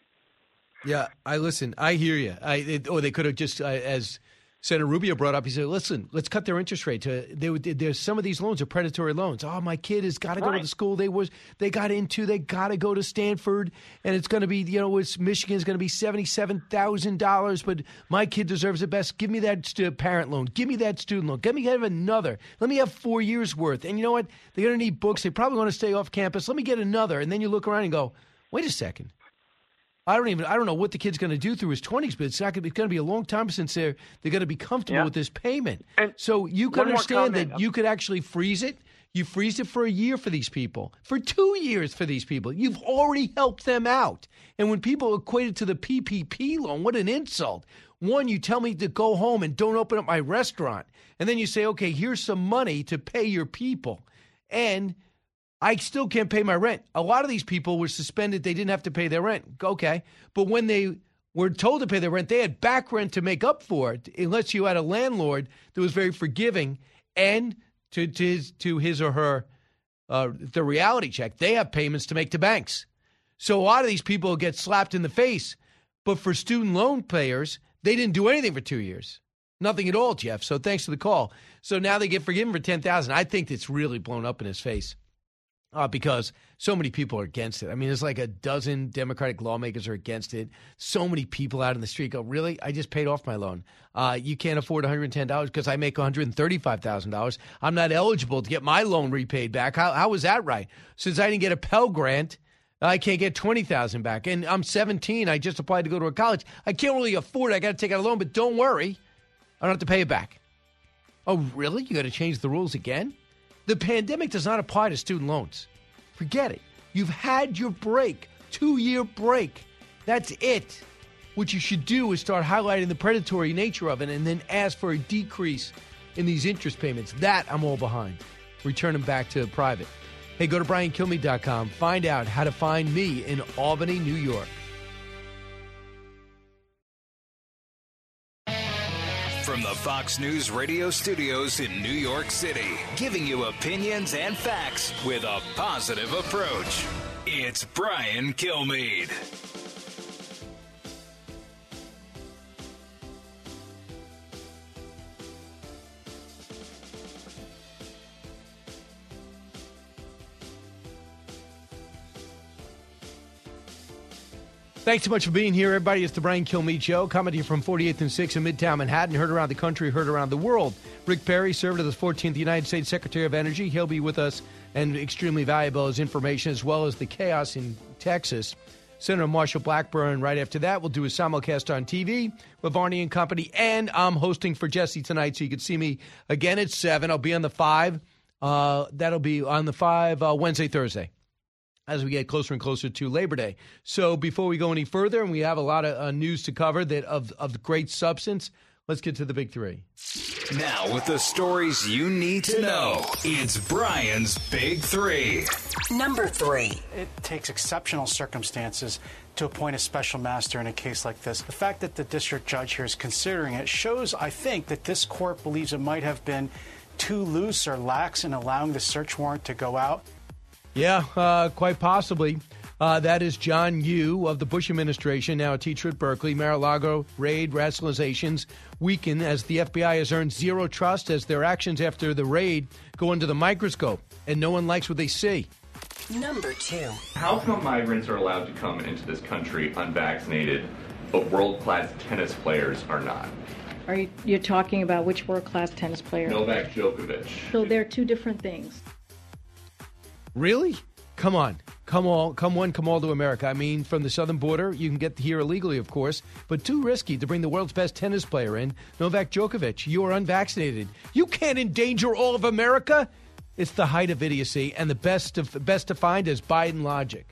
Yeah, I listen. I hear you. I it, or they could have just, uh, as Senator Rubio brought up, he said, "Listen, let's cut their interest rate. To they, would- there's some of these loans are predatory loans. Oh, my kid has got to go to the school they was they got into. They got to go to Stanford, and it's going to be you know, it's Michigan's going to be seventy seven thousand dollars. But my kid deserves the best. Give me that stu- parent loan. Give me that student loan. Let me have another. Let me have four years worth. And you know what? They're going to need books. They probably want to stay off campus. Let me get another. And then you look around and go, wait a second. I don't even I don't know what the kid's going to do through his twenties, but it's not going to, it's going to be a long time since they're they're going to be comfortable Yeah. with this payment. so you can understand that you could actually freeze it. You freeze it for a year for these people, for two years for these people. You've already helped them out. And when people equate it to the PPP loan, what an insult. One, you tell me to go home and don't open up my restaurant. And then you say, okay, here's some money to pay your people. And I still can't pay my rent. A lot of these people were suspended. They didn't have to pay their rent. Okay. But when they were told to pay their rent, they had back rent to make up for it, unless you had a landlord that was very forgiving and to, to, his, to his or her, uh, the reality check, they have payments to make to banks. So a lot of these people get slapped in the face. But for student loan payers, they didn't do anything for two years. Nothing at all, Jeff. So thanks for the call. So now they get forgiven for ten thousand. I think it's really blown up in his face uh, because so many people are against it. I mean, there's like a dozen Democratic lawmakers are against it. So many people out in the street go, "Really? I just paid off my loan. Uh, you can't afford 110 dollars because I make 135 thousand dollars. I'm not eligible to get my loan repaid back. How how is that right? Since I didn't get a Pell Grant." I can't get twenty thousand back, and I'm 17. I just applied to go to a college. I can't really afford it. I got to take out a loan, but don't worry, I don't have to pay it back. Oh, really? You got to change the rules again? The pandemic does not apply to student loans. Forget it. You've had your break, two year break. That's it. What you should do is start highlighting the predatory nature of it and then ask for a decrease in these interest payments. That I'm all behind. Return them back to private. Hey, go to briankilmeade.com. Find out how to find me in Albany, New York. From the Fox News radio studios in New York City, giving you opinions and facts with a positive approach. It's Brian Kilmeade. Thanks so much for being here, everybody. It's the Brian Kilmeade Show, coming to you from 48th and 6th in Midtown Manhattan. Heard around the country, heard around the world. Rick Perry served as the 14th United States Secretary of Energy. He'll be with us and extremely valuable as information, as well as the chaos in Texas. Senator Marsha Blackburn, right after that, we'll do a simulcast on TV with Varney and Company. And I'm hosting for Jesse tonight, so you can see me again at 7. I'll be on the 5. Uh, that'll be on the 5 uh, Wednesday, Thursday as we get closer and closer to Labor Day. So before we go any further, and we have a lot of uh, news to cover that of of great substance, let's get to the big three. Now, with the stories you need to know, it's Brian's Big Three. Number three. It takes exceptional circumstances to appoint a special master in a case like this. The fact that the district judge here is considering it shows, I think, that this court believes it might have been too loose or lax in allowing the search warrant to go out. Yeah, uh, quite possibly. Uh, that is John Yoo of the Bush administration, now a teacher at Berkeley. Mar-a-Lago raid rationalizations weaken as the FBI has earned zero trust as their actions after the raid go under the microscope, and no one likes what they see. Number two. How come migrants are allowed to come into this country unvaccinated, but world class tennis players are not? Are you you're talking about which world class tennis player? Novak Djokovic. So they're two different things. Really? Come on. Come all, come one, come all to America. I mean, from the southern border, you can get here illegally, of course, but too risky to bring the world's best tennis player in, Novak Djokovic. You are unvaccinated. You can't endanger all of America. It's the height of idiocy, and the best of best defined as Biden logic.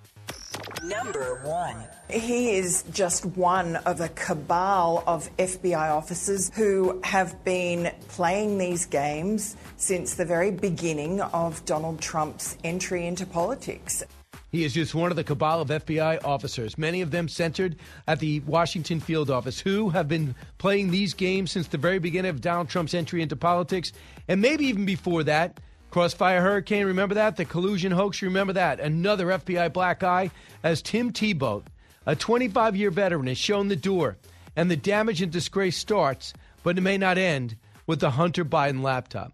Number one. He is just one of a cabal of FBI officers who have been playing these games since the very beginning of Donald Trump's entry into politics. He is just one of the cabal of FBI officers, many of them centered at the Washington field office, who have been playing these games since the very beginning of Donald Trump's entry into politics, and maybe even before that. Crossfire Hurricane, remember that? The collusion hoax, remember that? Another FBI black eye as Tim Thibault, a 25 year veteran, has shown the door, and the damage and disgrace starts, but it may not end with the Hunter Biden laptop.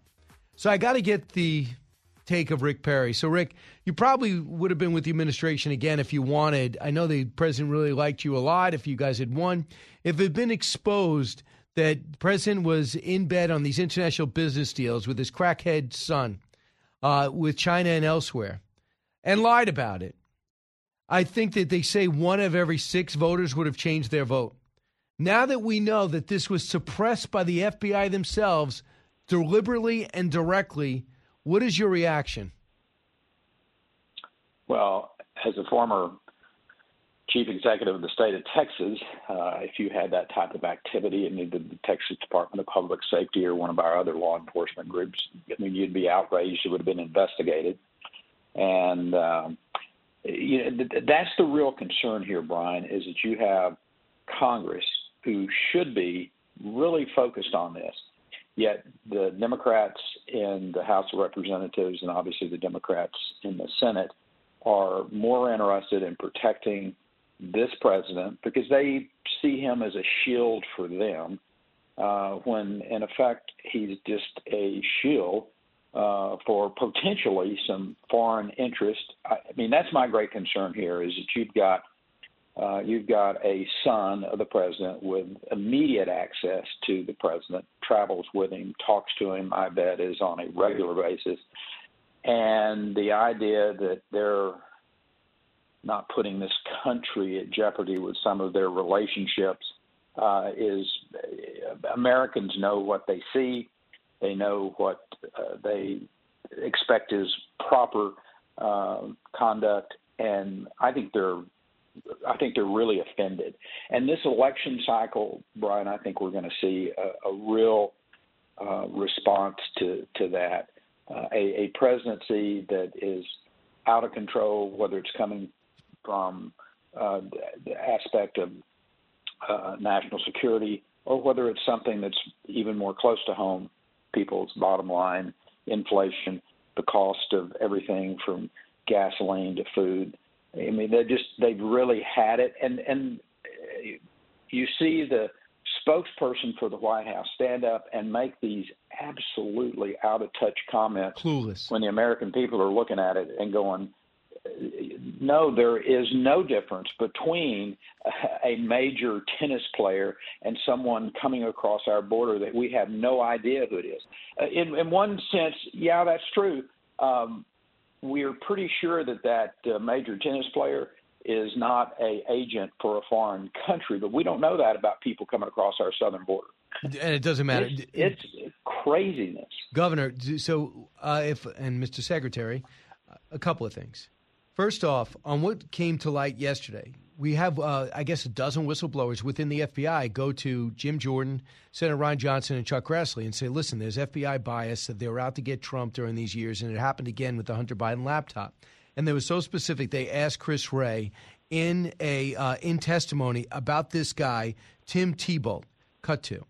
So I got to get the take of Rick Perry. So, Rick, you probably would have been with the administration again if you wanted. I know the president really liked you a lot if you guys had won. If it had been exposed that the president was in bed on these international business deals with his crackhead son, uh, with China and elsewhere, and lied about it, I think that they say one of every six voters would have changed their vote. Now that we know that this was suppressed by the FBI themselves, deliberately and directly, what is your reaction? Well, as a former chief executive of the state of Texas, uh, if you had that type of activity in either the Texas Department of Public Safety or one of our other law enforcement groups, I mean, you'd be outraged. It would have been investigated. And um, you know, th- that's the real concern here, Brian, is that you have Congress who should be really focused on this. Yet the Democrats in the House of Representatives and obviously the Democrats in the Senate are more interested in protecting this president because they see him as a shield for them, uh, when in effect he's just a shield uh, for potentially some foreign interest. I, I mean, that's my great concern here is that you've got uh, you've got a son of the president with immediate access to the president, travels with him, talks to him, I bet, is on a regular basis. And the idea that they're not putting this country at jeopardy with some of their relationships uh, is Americans know what they see. They know what uh, they expect is proper uh, conduct, and I think they're I think they're really offended. And this election cycle, Brian, I think we're going to see a, a real uh, response to to that. Uh, a, a presidency that is out of control, whether it's coming from uh, the aspect of uh, national security or whether it's something that's even more close to home, people's bottom line, inflation, the cost of everything from gasoline to food. I mean, they just they've really had it, and and you see the spokesperson for the White House stand up and make these absolutely out of touch comments. Clueless. When the American people are looking at it and going, no, there is no difference between a major tennis player and someone coming across our border that we have no idea who it is. Uh, in, in one sense, yeah, that's true. Um, we're pretty sure that that uh, major tennis player is not a agent for a foreign country, but we don't know that about people coming across our southern border. And it doesn't matter. It's, it's craziness. Governor, so uh, if and Mr. Secretary, a couple of things. First off, on what came to light yesterday, we have, uh, I guess, a dozen whistleblowers within the FBI go to Jim Jordan, Senator Ron Johnson, and Chuck Grassley and say, listen, there's FBI bias. That they were out to get Trump during these years, and it happened again with the Hunter Biden laptop. And they were so specific, they asked Chris Wray in, a, uh, in testimony about this guy, Tim Thibault. Cut to.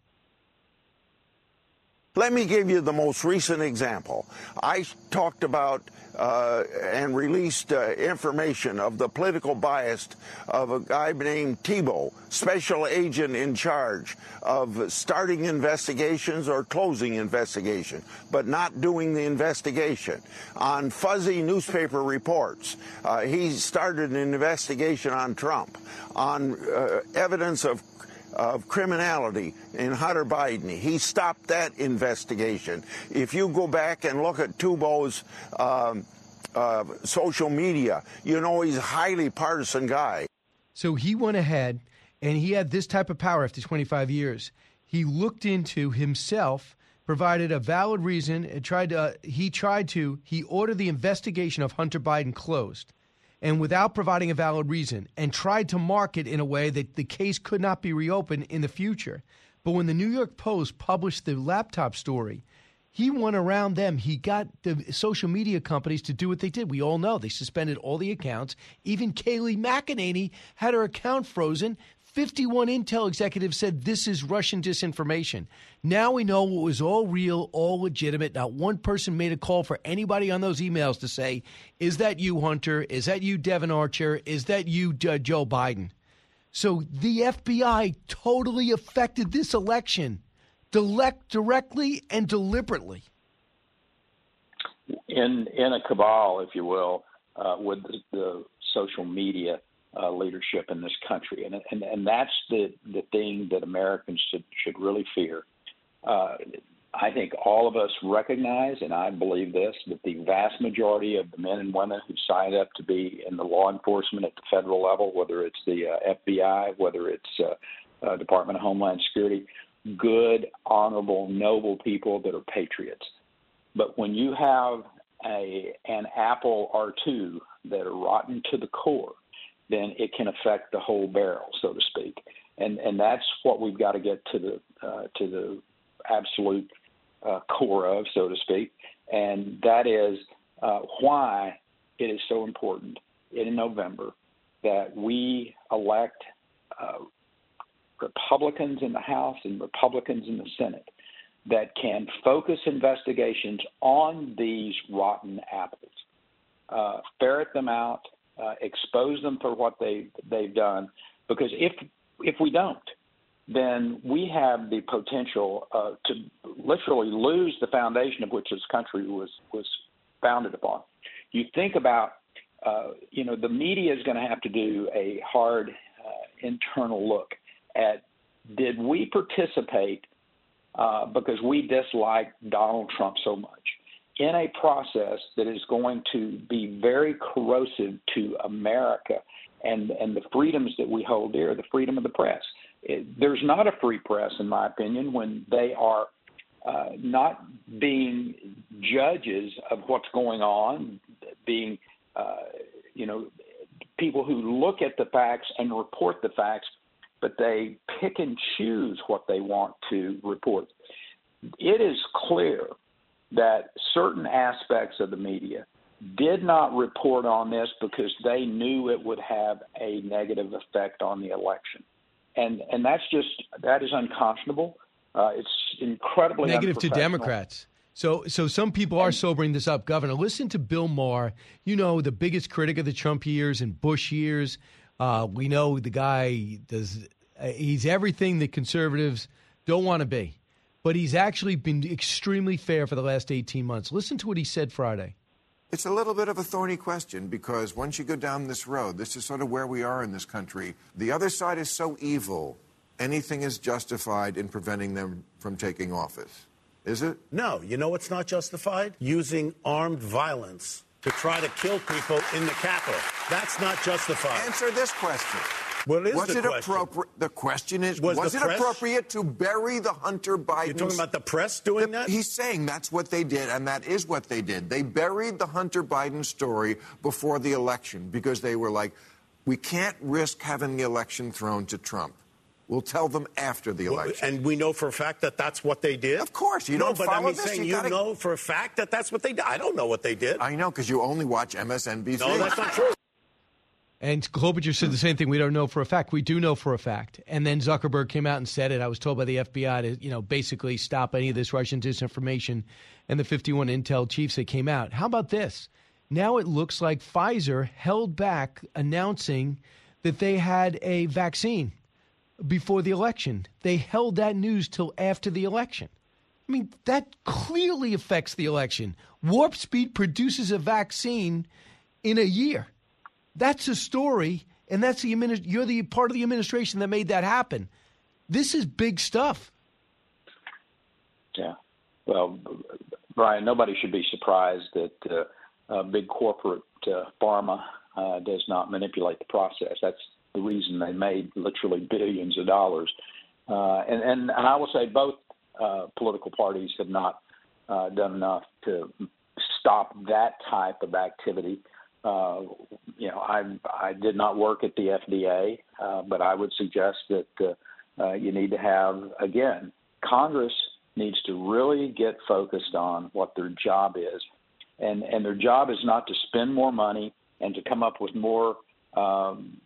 Let me give you the most recent example. I talked about uh, and released uh, information of the political bias of a guy named Thibault, special agent in charge of starting investigations or closing investigation, but not doing the investigation. On fuzzy newspaper reports, uh, he started an investigation on Trump, on uh, evidence of of criminality in Hunter Biden. He stopped that investigation. If you go back and look at Thibault's um, uh, social media, you know he's a highly partisan guy. So he went ahead and he had this type of power after 25 years. He looked into himself, provided a valid reason, and tried to, uh, he tried to, he ordered the investigation of Hunter Biden closed and without providing a valid reason and tried to market in a way that the case could not be reopened in the future. But when the New York Post published the laptop story, he went around them. He got the social media companies to do what they did. We all know they suspended all the accounts. Even Kayleigh McEnany had her account frozen. 51 Intel executives said this is Russian disinformation. Now we know it was all real, all legitimate. Not one person made a call for anybody on those emails to say, Is that you, Hunter? Is that you, Devon Archer? Is that you, uh, Joe Biden? So the FBI totally affected this election direct, directly and deliberately. In, in a cabal, if you will, uh, with the, the social media uh, leadership in this country, and and and that's the the thing that Americans should should really fear. Uh, I think all of us recognize, and I believe this, that the vast majority of the men and women who signed up to be in the law enforcement at the federal level, whether it's the uh, FBI, whether it's uh, uh, Department of Homeland Security, good, honorable, noble people that are patriots. But when you have a an apple or two that are rotten to the core, then it can affect the whole barrel, so to speak. And and that's what we've got to get to the uh, to the absolute uh, core of, so to speak, and that is uh, why it is so important in November that we elect uh, Republicans in the House and Republicans in the Senate that can focus investigations on these rotten apples, uh, ferret them out, uh, expose them for what they they've done. Because if if we don't, then we have the potential uh, to literally lose the foundation of which this country was was founded upon. You think about, uh, you know, the media is going to have to do a hard uh, internal look at did we participate uh, because we dislike Donald Trump so much in a process that is going to be very corrosive to America and and the freedoms that we hold dear, the freedom of the press. It, there's not a free press, in my opinion, when they are uh, not being judges of what's going on, being uh, you know people who look at the facts and report the facts but they pick and choose what they want to report. It is clear that certain aspects of the media did not report on this because they knew it would have a negative effect on the election. And and that's just that is unconscionable. Uh, it's incredibly negative to Democrats. So, so some people are sobering this up, Governor. Listen to Bill Maher. You know, the biggest critic of the Trump years and Bush years. Uh, we know the guy does. Uh, he's everything that conservatives don't want to be, but he's actually been extremely fair for the last 18 months. Listen to what he said Friday. It's a little bit of a thorny question because once you go down this road, this is sort of where we are in this country. The other side is so evil, anything is justified in preventing them from taking office. Is it? No. You know what's not justified? Using armed violence to try to kill people in the Capitol. That's not justified. Answer this question. Is was the it question? appropriate? The question is, Was was, it press- appropriate to bury the Hunter Biden? You're talking about the press doing that? He's saying that's what they did, and that is what they did. They buried the Hunter Biden story before the election because they were like, we can't risk having the election thrown to Trump. We'll tell them after the Well, election. and we know for a fact that that's what they did. Of course, you no, don't but follow I mean, this, saying you you, gotta- know for a fact that that's what they did. I don't know what they did. I know because you only watch MSNBC. No, that's not true. And Klobuchar said the same thing. We don't know for a fact. We do know for a fact. And then Zuckerberg came out and said it. I was told by the FBI to, you know, basically stop any of this Russian disinformation and the 51 intel chiefs that came out. How about this? Now it looks like Pfizer held back announcing that they had a vaccine before the election. They held that news till after the election. I mean, that clearly affects the election. Warp Speed produces a vaccine in a year. That's a story, and that's the you're the part of the administration that made that happen. This is big stuff. Yeah. Well, Brian, nobody should be surprised that uh, uh, big corporate uh, pharma uh, does not manipulate the process. That's the reason they made literally billions of dollars. Uh, and, and, and I will say both uh, political parties have not done enough to stop that type of activity. Uh, you know, I I did not work at the FDA, uh, but I would suggest that uh, uh, you need to have again Congress needs to really get focused on what their job is, and and their job is not to spend more money and to come up with more um,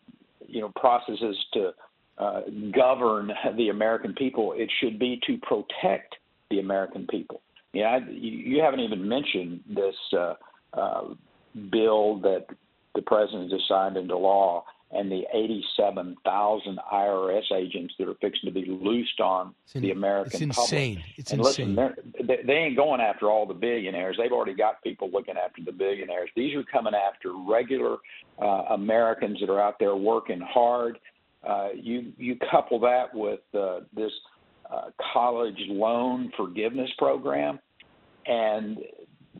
you know processes to uh, govern the American people. It should be to protect the American people. Yeah, you, you haven't even mentioned this. Bill that the president just signed into law and the 87,000 IRS agents that are fixing to be loosed on in, the American public. it's insane. public. It's and insane. listen, they, they ain't going after all the billionaires. They've already got people looking after the billionaires. These are coming after regular uh, Americans that are out there working hard. Uh, you you couple that with uh, this uh, college loan forgiveness program, and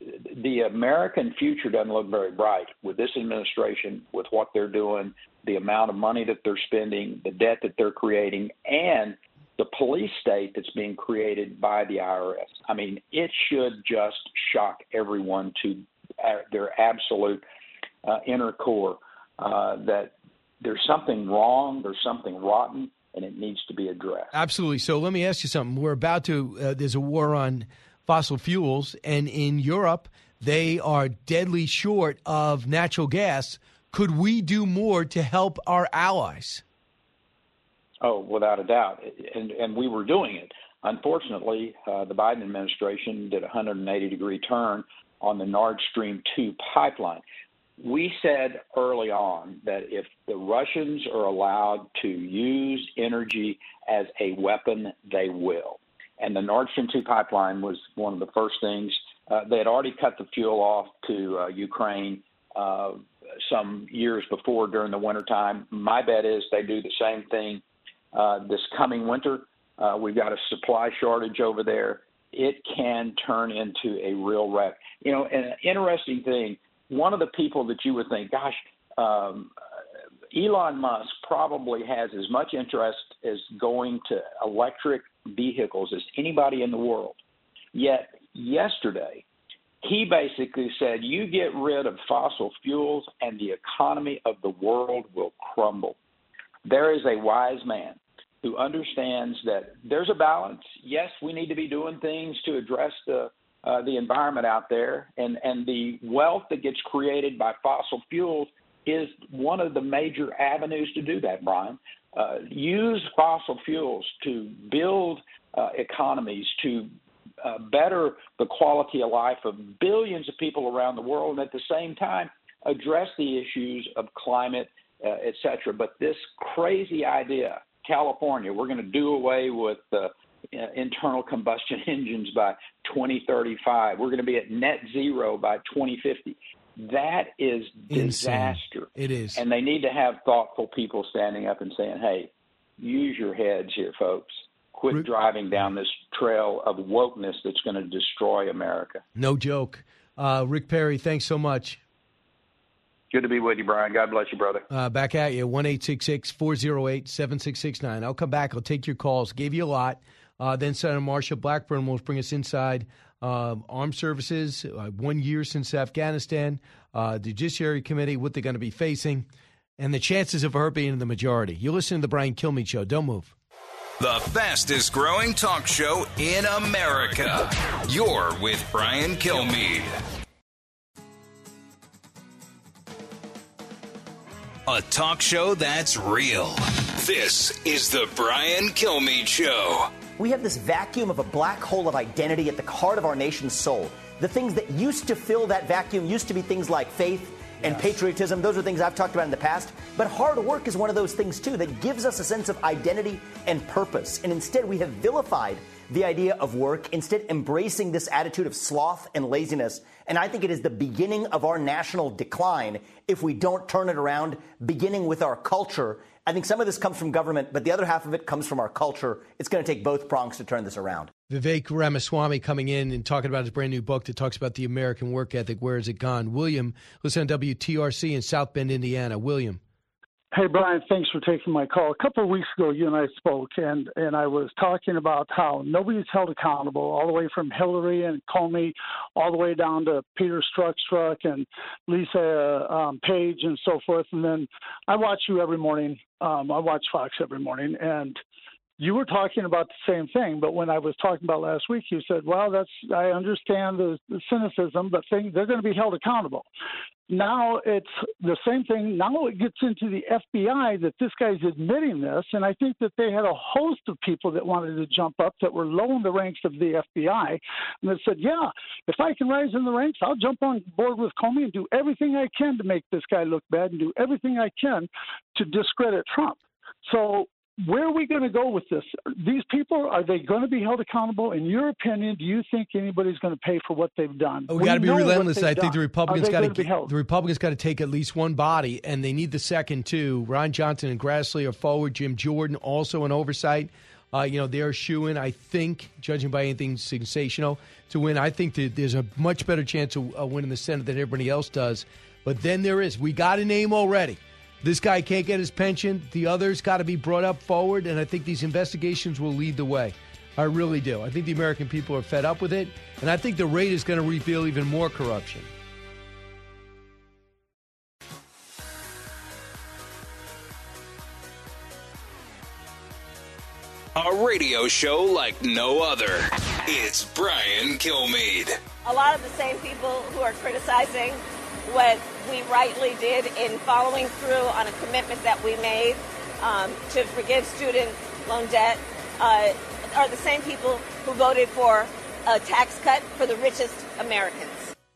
the American future doesn't look very bright with this administration, with what they're doing, the amount of money that they're spending, the debt that they're creating, and the police state that's being created by the IRS. I mean, it should just shock everyone to their absolute uh, inner core uh, that there's something wrong, there's something rotten, and it needs to be addressed. Absolutely. So let me ask you something. We're about to, uh, there's a war on fossil fuels, and in Europe, they are deadly short of natural gas. Could we do more to help our allies? Oh, without a doubt, and and we were doing it. Unfortunately, uh, the Biden administration did a 180 degree turn on the Nord Stream 2 pipeline. We said early on that if the Russians are allowed to use energy as a weapon, they will. And the Nord Stream 2 pipeline was one of the first things. Uh, they had already cut the fuel off to uh, Ukraine uh, some years before during the wintertime. My bet is they do the same thing uh, this coming winter. Uh, we've got a supply shortage over there. It can turn into a real wreck. You know, an interesting thing, one of the people that you would think, gosh, um, Elon Musk probably has as much interest as going to electric vehicles as anybody in the world. Yet yesterday, he basically said, You get rid of fossil fuels and the economy of the world will crumble. There is a wise man who understands that there's a balance. Yes, we need to be doing things to address the uh, the environment out there, and and the wealth that gets created by fossil fuels is one of the major avenues to do that, Brian uh, use fossil fuels to build uh, economies, to uh, better the quality of life of billions of people around the world, and at the same time address the issues of climate, uh, et cetera. But this crazy idea, California, we're going to do away with uh, internal combustion [LAUGHS] engines by 2035. We're going to be at net zero by 2050. That is disaster. Insane. It is. And they need to have thoughtful people standing up and saying, hey, use your heads here, folks. Quit Rick, driving down this trail of wokeness that's going to destroy America. No joke. Uh, Rick Perry, thanks so much. Good to be with you, Brian. God bless you, brother. Uh, back at you, 1 408 7669. I'll come back. I'll take your calls. Gave you a lot. Uh, then Senator Marsha Blackburn will bring us inside uh, armed services, uh, one year since Afghanistan, uh, Judiciary Committee, what they're going to be facing, and the chances of her being in the majority. You listen to the Brian Kilmeade Show. Don't move. The fastest growing talk show in America. You're with Brian Kilmeade. a talk show that's real. This is The Brian Kilmeade Show. We have this vacuum of a black hole of identity at the heart of our nation's soul. The things that used to fill that vacuum used to be things like faith and patriotism. Those are things I've talked about in the past. But hard work is one of those things, too, that gives us a sense of identity and purpose. And instead, we have vilified the idea of work, instead, embracing this attitude of sloth and laziness. And I think it is the beginning of our national decline if we don't turn it around, beginning with our culture. I think some of this comes from government, but the other half of it comes from our culture. It's going to take both prongs to turn this around. Vivek Ramaswamy coming in and talking about his brand new book that talks about the American work ethic. Where has it gone? William, listen on WTRC in South Bend, Indiana. William. Hey Brian, thanks for taking my call. A couple of weeks ago, you and I spoke, and and I was talking about how nobody's held accountable, all the way from Hillary and Comey, all the way down to Peter Strzok and Lisa um, Page and so forth. And then I watch you every morning. Um, I watch Fox every morning, and you were talking about the same thing, but when I was talking about last week, you said, "Well, that's I understand the, the cynicism, but thing, they're going to be held accountable." Now it's the same thing. Now it gets into the FBI that this guy's admitting this, and I think that they had a host of people that wanted to jump up that were low in the ranks of the FBI, and they said, "Yeah, if I can rise in the ranks, I'll jump on board with Comey and do everything I can to make this guy look bad and do everything I can to discredit Trump." So where are we going to go with this? These people are they going to be held accountable? In your opinion, do you think anybody's going to pay for what they've done? Oh, we got to be relentless. I think done. the Republicans got to the Republicans got to take at least one body, and they need the second too. Ron Johnson and Grassley are forward. Jim Jordan also an oversight. Uh, you know they're shooing. I think, judging by anything sensational, to win. I think that there's a much better chance of uh, winning the Senate than everybody else does. But then there is. We got a name already. This guy can't get his pension. The others got to be brought up forward, and I think these investigations will lead the way. I really do. I think the American people are fed up with it, and I think the rate is going to reveal even more corruption. A radio show like no other. It's Brian Kilmeade. a lot of the same people who are criticizing what we rightly did in following through on a commitment that we made um, to forgive student loan debt uh, are the same people who voted for a tax cut for the richest Americans.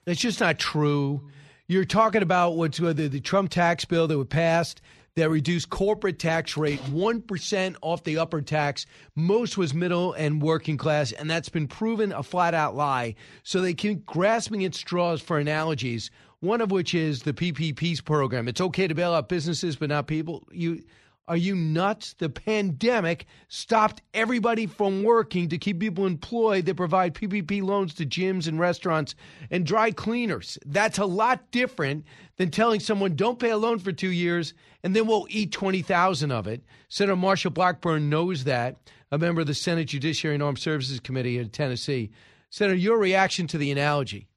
That's just not true. You're talking about what's uh, the, the Trump tax bill that was passed that reduced corporate tax rate 1% off the upper tax. Most was middle and working class, and that's been proven a flat out lie. So they keep grasping at straws for analogies, one of which is the PPPs program. It's okay to bail out businesses, but not people. You are you nuts? The pandemic stopped everybody from working to keep people employed that provide PPP loans to gyms and restaurants and dry cleaners. That's a lot different than telling someone don't pay a loan for 2 years and then we'll eat 20,000 of it. Senator Marsha Blackburn knows that, a member of the Senate Judiciary and Armed Services Committee in Tennessee. Senator, your reaction to the analogy?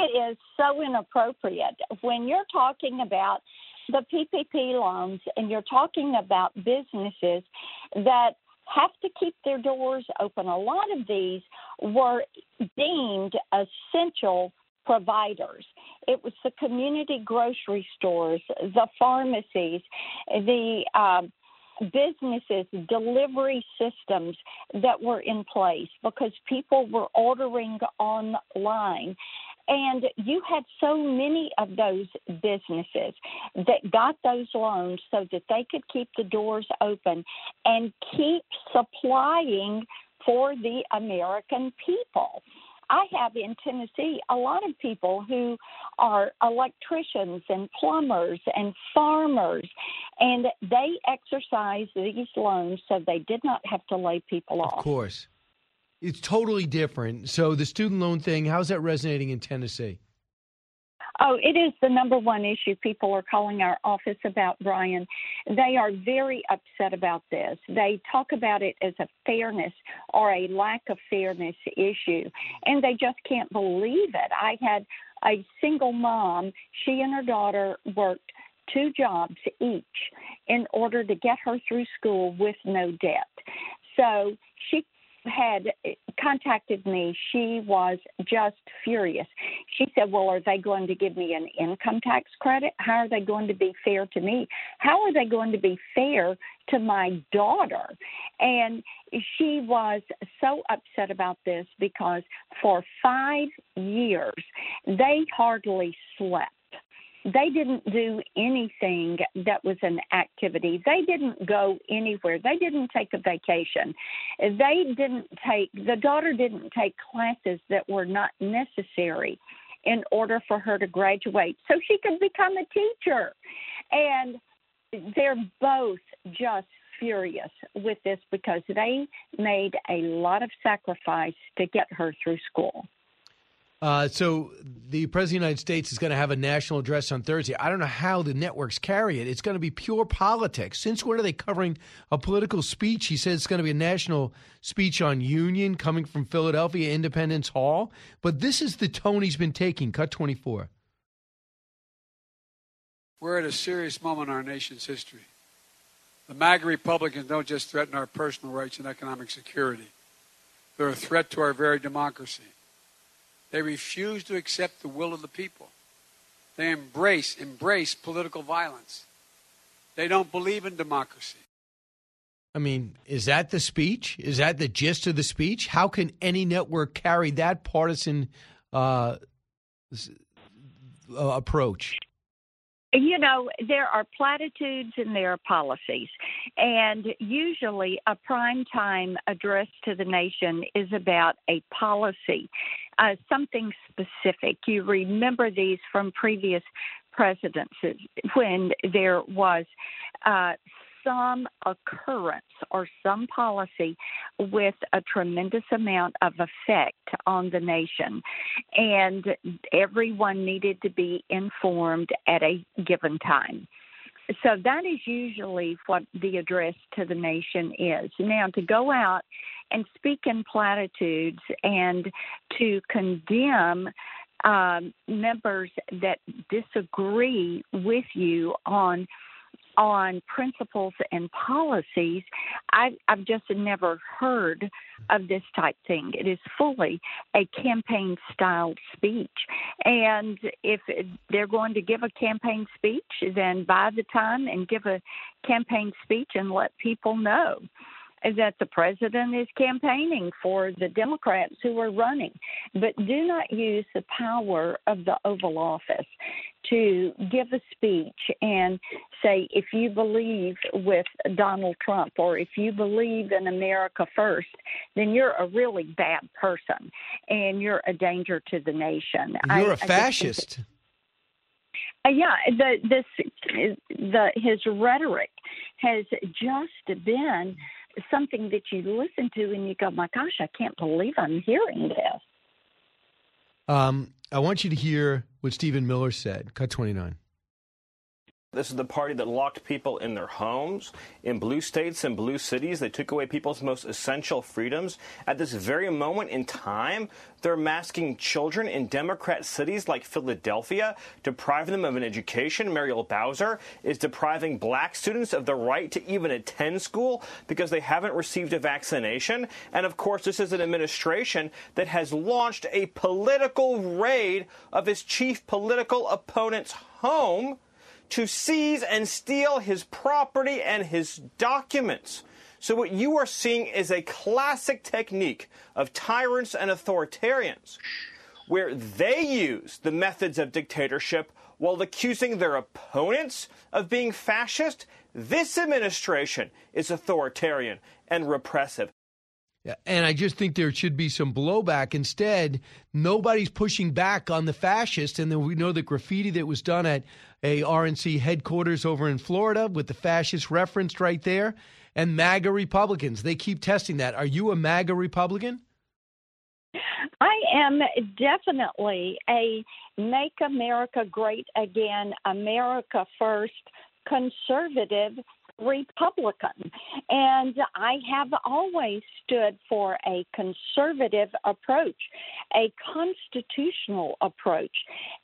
It is so inappropriate when you're talking about the PPP loans and you're talking about businesses that have to keep their doors open. A lot of these were deemed essential providers. It was the community grocery stores, the pharmacies, the um, businesses, delivery systems that were in place because people were ordering online. And you had so many of those businesses that got those loans so that they could keep the doors open and keep supplying for the American people. I have in Tennessee a lot of people who are electricians and plumbers and farmers, and they exercise these loans so they did not have to lay people off. Of course. It's totally different. So the student loan thing, how's that resonating in Tennessee? Oh, it is the number one issue people are calling our office about, Brian. They are very upset about this. They talk about it as a fairness or a lack of fairness issue, and they just can't believe it. I had a single mom, she and her daughter worked two jobs each in order to get her through school with no debt. So she had contacted me. She was just furious. she said, Well, are they going to give me an income tax credit? How are they going to be fair to me? How are they going to be fair to my daughter? And she was so upset about this because for five years they hardly slept they didn't do anything that was an activity. They didn't go anywhere. They didn't take a vacation. They didn't take, the daughter didn't take classes that were not necessary in order for her to graduate so she could become a teacher. And they're both just furious with this because they made a lot of sacrifice to get her through school. Uh, so the president of the United States is going to have a national address on Thursday. I don't know how the networks carry it. It's going to be pure politics. Since when are they covering a political speech? He says it's going to be a national speech on union coming from Philadelphia Independence Hall. But this is the tone he's been taking. Cut 24. We're at a serious moment in our nation's history. The MAGA Republicans don't just threaten our personal rights and economic security, they're a threat to our very democracy. They refuse to accept the will of the people. They embrace, embrace political violence. They don't believe in democracy. I mean, is that the speech? Is that the gist of the speech? How can any network carry that partisan uh, uh approach? You know, there are platitudes and there are policies. And usually a prime time address to the nation is about a policy, uh, something specific. You remember these from previous presidencies when there was uh, some occurrence or some policy with a tremendous amount of effect on the nation. And everyone needed to be informed at a given time. So that is usually what the address to the nation is. Now, to go out and speak in platitudes and to condemn um, members that disagree with you on on principles and policies, I, I've just never heard of this type thing. It is fully a campaign style speech. And if they're going to give a campaign speech, then buy the time and give a campaign speech and let people know that the president is campaigning for the Democrats who are running. But do not use the power of the Oval Office to give a speech and say, if you believe with Donald Trump or if you believe in America first, then you're a really bad person and you're a danger to the nation. You're I, a fascist. Uh, yeah, the this the his rhetoric has just been something that you listen to and you go, my gosh, I can't believe I'm hearing this. Um, I want you to hear what Stephen Miller said. Cut 29. This is the party that locked people in their homes. In blue states and blue cities, they took away people's most essential freedoms. At this very moment in time, they're masking children in Democrat cities like Philadelphia, depriving them of an education. Muriel Bowser is depriving black students of the right to even attend school because they haven't received a vaccination. And of course, this is an administration that has launched a political raid of his chief political opponent's home to seize and steal his property and his documents. So, what you are seeing is a classic technique of tyrants and authoritarians where they use the methods of dictatorship while accusing their opponents of being fascist. This administration is authoritarian and repressive. And I just think there should be some blowback. Instead, nobody's pushing back on the fascists. And then we know the graffiti that was done at a RNC headquarters over in Florida with the fascist referenced right there. And MAGA Republicans, they keep testing that. Are you a MAGA Republican? I am definitely a Make America Great Again, America First conservative Republican. And I have always stood for a conservative approach, a constitutional approach.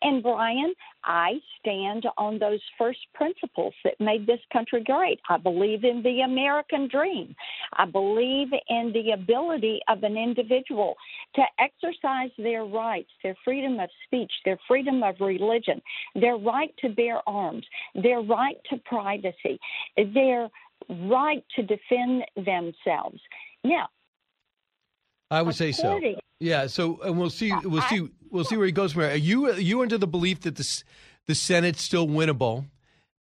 And Brian, I stand on those first principles that made this country great. I believe in the American dream. I believe in the ability of an individual to exercise their rights, their freedom of speech, their freedom of religion, their right to bear arms, their right to privacy, their right to defend themselves. Now, I would say so. Yeah. So, and we'll see. We'll see. We'll see where he goes from here. Are you are you into the belief that the the Senate's still winnable?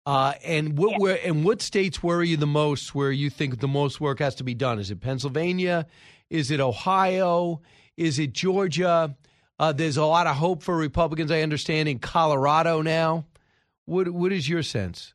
Uh, and what where and what states worry you the most? Where you think the most work has to be done? Is it Pennsylvania? Is it Ohio? Is it Georgia? Uh, there's a lot of hope for Republicans. I understand in Colorado now. What what is your sense?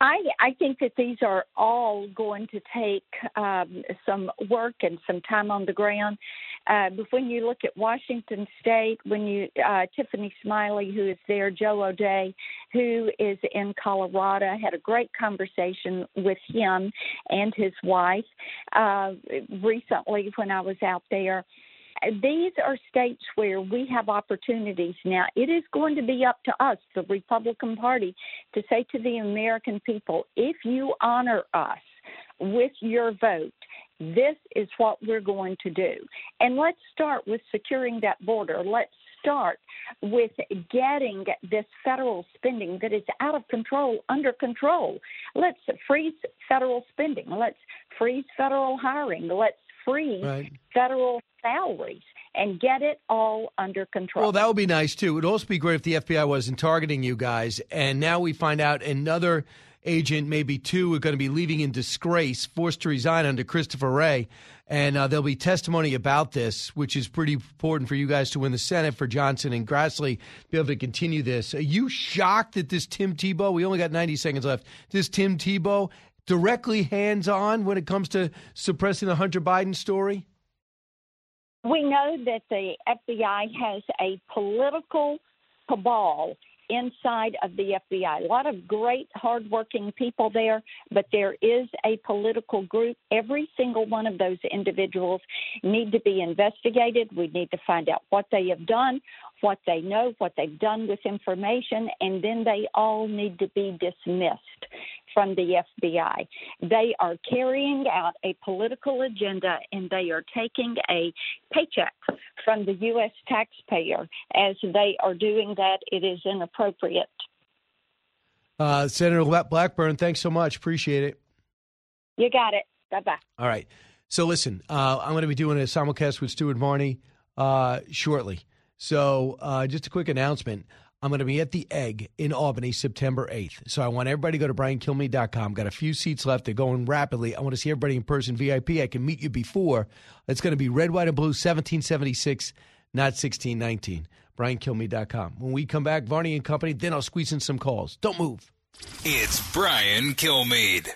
I I think that these are all going to take um, some work and some time on the ground. Uh, but when you look at Washington State, when you uh, Tiffany Smiley, who is there, Joe O'Dea, who is in Colorado, had a great conversation with him and his wife uh, recently when I was out there these are states where we have opportunities now. It is going to be up to us, the Republican Party, to say to the American people if you honor us with your vote, this is what we're going to do. And let's start with securing that border. Let's start with getting this federal spending that is out of control under control. Let's freeze federal spending. Let's freeze federal hiring. Let's freeze Right. federal salaries and get it all under control. Well, that would be nice too. It would also be great if the FBI wasn't targeting you guys. And now we find out another agent, maybe two, are going to be leaving in disgrace, forced to resign under Christopher Wray. And uh, there'll be testimony about this, which is pretty important for you guys to win the Senate for Johnson and Grassley be able to continue this. Are you shocked that this Tim Thibault, we only got 90 seconds left, this Tim Thibault directly hands on when it comes to suppressing the Hunter Biden story? We know that the FBI has a political cabal inside of the FBI. A lot of great, hardworking people there, but there is a political group. Every single one of those individuals need to be investigated. We need to find out what they have done, what they know, what they've done with information, and then they all need to be dismissed from the FBI. They are carrying out a political agenda and they are taking a paycheck from the U.S. taxpayer. As they are doing that, it is inappropriate. Uh, Senator Blackburn, thanks so much. Appreciate it. You got it. Bye bye. All right. So listen, uh, I'm going to be doing a simulcast with Stuart Varney uh, shortly. So uh, just a quick announcement. I'm going to be at the Egg in Albany September 8th. So I want everybody to go to briankilmeade.com. Got a few seats left. They're going rapidly. I want to see everybody in person VIP. I can meet you before. It's going to be red, white, and blue 1776, not 1619. briankilmeade.com. When we come back, Varney and Company, then I'll squeeze in some calls. Don't move. It's Brian Kilmeade.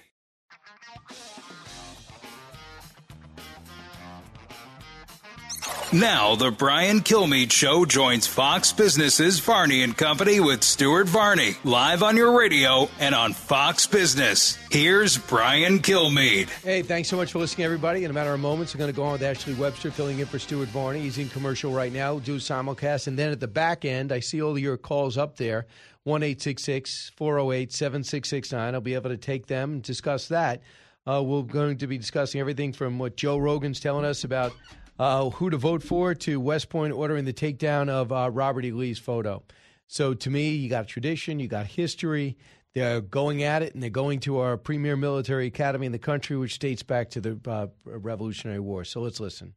Now, the Brian Kilmeade Show joins Fox Business's Varney and Company with Stuart Varney, live on your radio and on Fox Business. Here's Brian Kilmeade. Hey, thanks so much for listening, everybody. In a matter of moments, we're going to go on with Ashley Webster filling in for Stuart Varney. He's in commercial right now, do simulcast. And then at the back end, I see all your calls up there 1 408 7669. I'll be able to take them and discuss that. Uh, we're going to be discussing everything from what Joe Rogan's telling us about uh, who to vote for to West Point ordering the takedown of uh, Robert E. Lee's photo. So to me, you got tradition, you got history. They're going at it, and they're going to our premier military academy in the country, which dates back to the uh, Revolutionary War. So let's listen.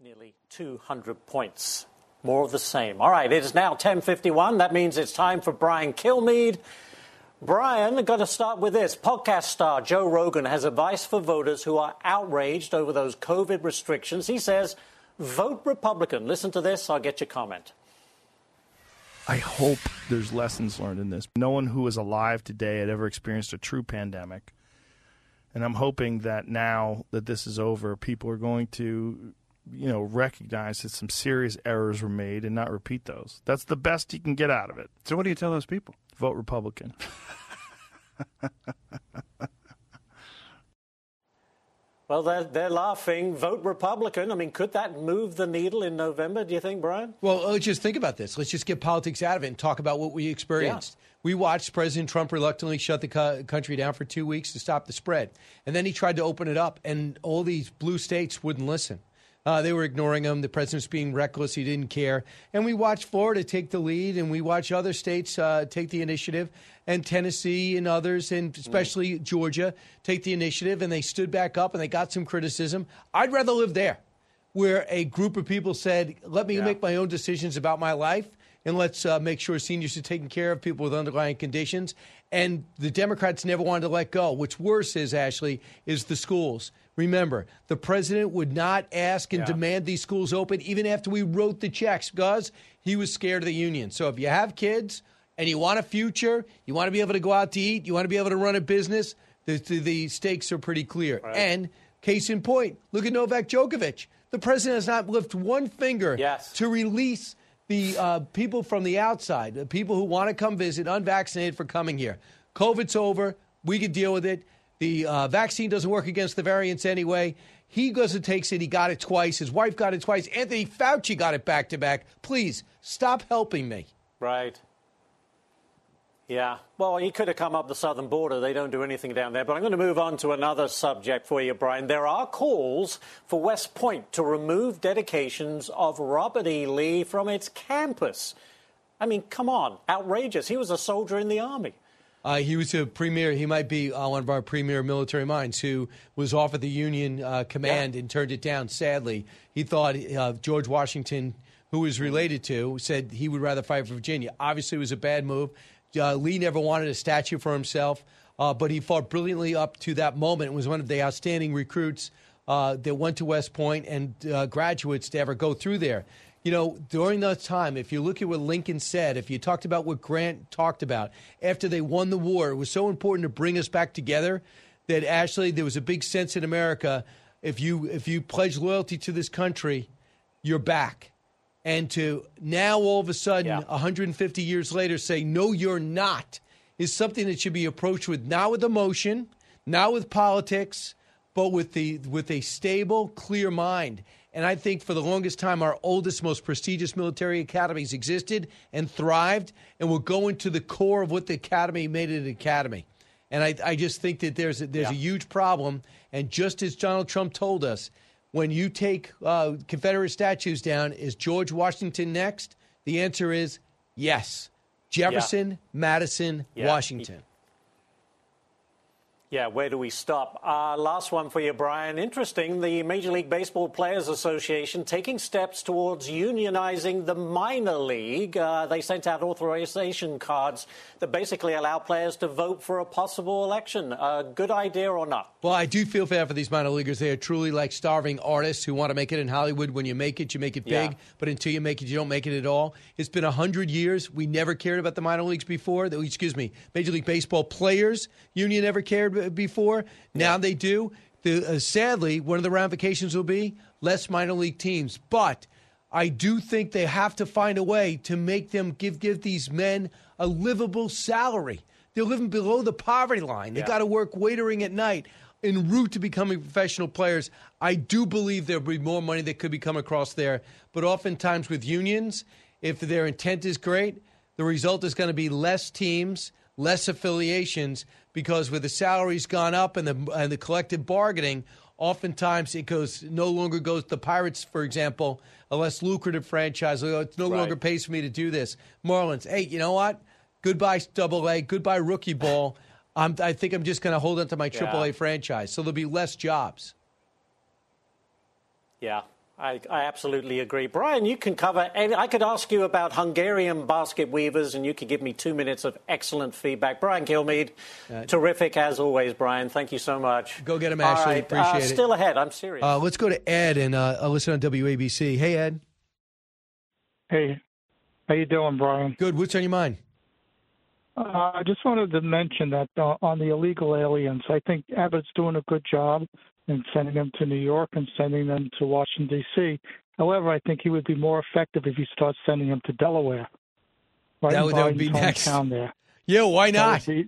Nearly 200 points. More of the same. All right, it is now 10:51. That means it's time for Brian Kilmeade. Brian, got to start with this. Podcast star Joe Rogan has advice for voters who are outraged over those COVID restrictions. He says, vote Republican. Listen to this. I'll get your comment. I hope there's lessons learned in this. No one who is alive today had ever experienced a true pandemic. And I'm hoping that now that this is over, people are going to, you know, recognize that some serious errors were made and not repeat those. That's the best you can get out of it. So, what do you tell those people? Vote Republican. [LAUGHS] Well, they're, they're laughing. Vote Republican. I mean, could that move the needle in November, do you think, Brian? Well, let's just think about this. Let's just get politics out of it and talk about what we experienced. Yeah. We watched President Trump reluctantly shut the co- country down for two weeks to stop the spread. And then he tried to open it up, and all these blue states wouldn't listen. Uh, they were ignoring him. The president's being reckless. He didn't care. And we watched Florida take the lead, and we watched other states uh, take the initiative, and Tennessee and others, and especially mm. Georgia, take the initiative. And they stood back up and they got some criticism. I'd rather live there, where a group of people said, "Let me yeah. make my own decisions about my life." And let's uh, make sure seniors are taken care of, people with underlying conditions. And the Democrats never wanted to let go. What's worse is, Ashley, is the schools. Remember, the president would not ask and yeah. demand these schools open even after we wrote the checks because he was scared of the union. So if you have kids and you want a future, you want to be able to go out to eat, you want to be able to run a business, the, the, the stakes are pretty clear. Right. And case in point, look at Novak Djokovic. The president has not lifted one finger yes. to release the uh, people from the outside, the people who want to come visit, unvaccinated, for coming here. COVID's over. We can deal with it. The uh, vaccine doesn't work against the variants anyway. He goes and takes it. He got it twice. His wife got it twice. Anthony Fauci got it back to back. Please stop helping me. Right. Yeah. Well, he could have come up the southern border. They don't do anything down there. But I'm going to move on to another subject for you, Brian. There are calls for West Point to remove dedications of Robert E. Lee from its campus. I mean, come on. Outrageous. He was a soldier in the Army. Uh, he was a premier. He might be uh, one of our premier military minds who was offered the Union uh, command yeah. and turned it down. Sadly, he thought uh, George Washington, who was related to, said he would rather fight for Virginia. Obviously, it was a bad move. Uh, Lee never wanted a statue for himself, uh, but he fought brilliantly up to that moment. and was one of the outstanding recruits that went to West Point and graduates to ever go through there you know, during that time, if you look at what Lincoln said, if you talked about what Grant talked about after they won the war, it was so important to bring us back together that actually there was a big sense in America. If you if you pledge loyalty to this country, you're back. And to now all of a sudden, yeah. 150 years later, say no, you're not, is something that should be approached with not with emotion, not with politics, but with the with a stable, clear mind. And I think for the longest time, our oldest, most prestigious military academies existed and thrived and will go into the core of what the academy made it an academy. And I, I just think that there's a, there's yeah. a huge problem. And just as Donald Trump told us, when you take uh, Confederate statues down, is George Washington next? The answer is yes. Jefferson, yeah. Madison, yeah. Washington. Yeah, where do we stop? Uh, last one for you, Brian. Interesting. The Major League Baseball Players Association taking steps towards unionizing the minor league. Uh, they sent out authorization cards that basically allow players to vote for a possible election. A good idea or not? Well, I do feel bad for these minor leaguers. They are truly like starving artists who want to make it in Hollywood. When you make it, you make it big. Yeah. But until you make it, you don't make it at all. It's been 100 years. We never cared about the minor leagues before. Excuse me, Major League Baseball Players Union never cared before. Now they do. The, uh, sadly, one of the ramifications will be less minor league teams. But I do think they have to find a way to make them give give these men a livable salary. They're living below the poverty line. They yeah. got to work waitering at night en route to becoming professional players. I do believe there'll be more money that could be come across there. But oftentimes with unions, if their intent is great, the result is going to be less teams, less affiliations, because with the salaries gone up and the and the collective bargaining, oftentimes it goes no longer goes the Pirates, for example, a less lucrative franchise. Oh, it no right. longer pays for me to do this. Marlins, hey, you know what? Goodbye Double A, goodbye rookie ball. [LAUGHS] I'm, I think I'm just going to hold on to my Triple yeah. A franchise, so there'll be less jobs. Yeah, I, I, absolutely agree. Brian, you can cover, I could ask you about Hungarian basket weavers, and you could give me two minutes of excellent feedback. Brian Kilmeade, uh, terrific as always, Brian. Thank you so much. Go get him, Ashley. Right, Appreciate uh, it. Still ahead. I'm serious. Uh, let's go to Ed and uh, listen on WABC. Hey, Ed. Hey, how you doing, Brian? Good. What's on your mind? Uh, I just wanted to mention that uh, on the illegal aliens, I think Abbott's doing a good job and sending them to New York and sending them to Washington D.C. However, I think he would be more effective if he starts sending them to Delaware. Right that, would, that would be next. Town there. Yeah, why not? Be,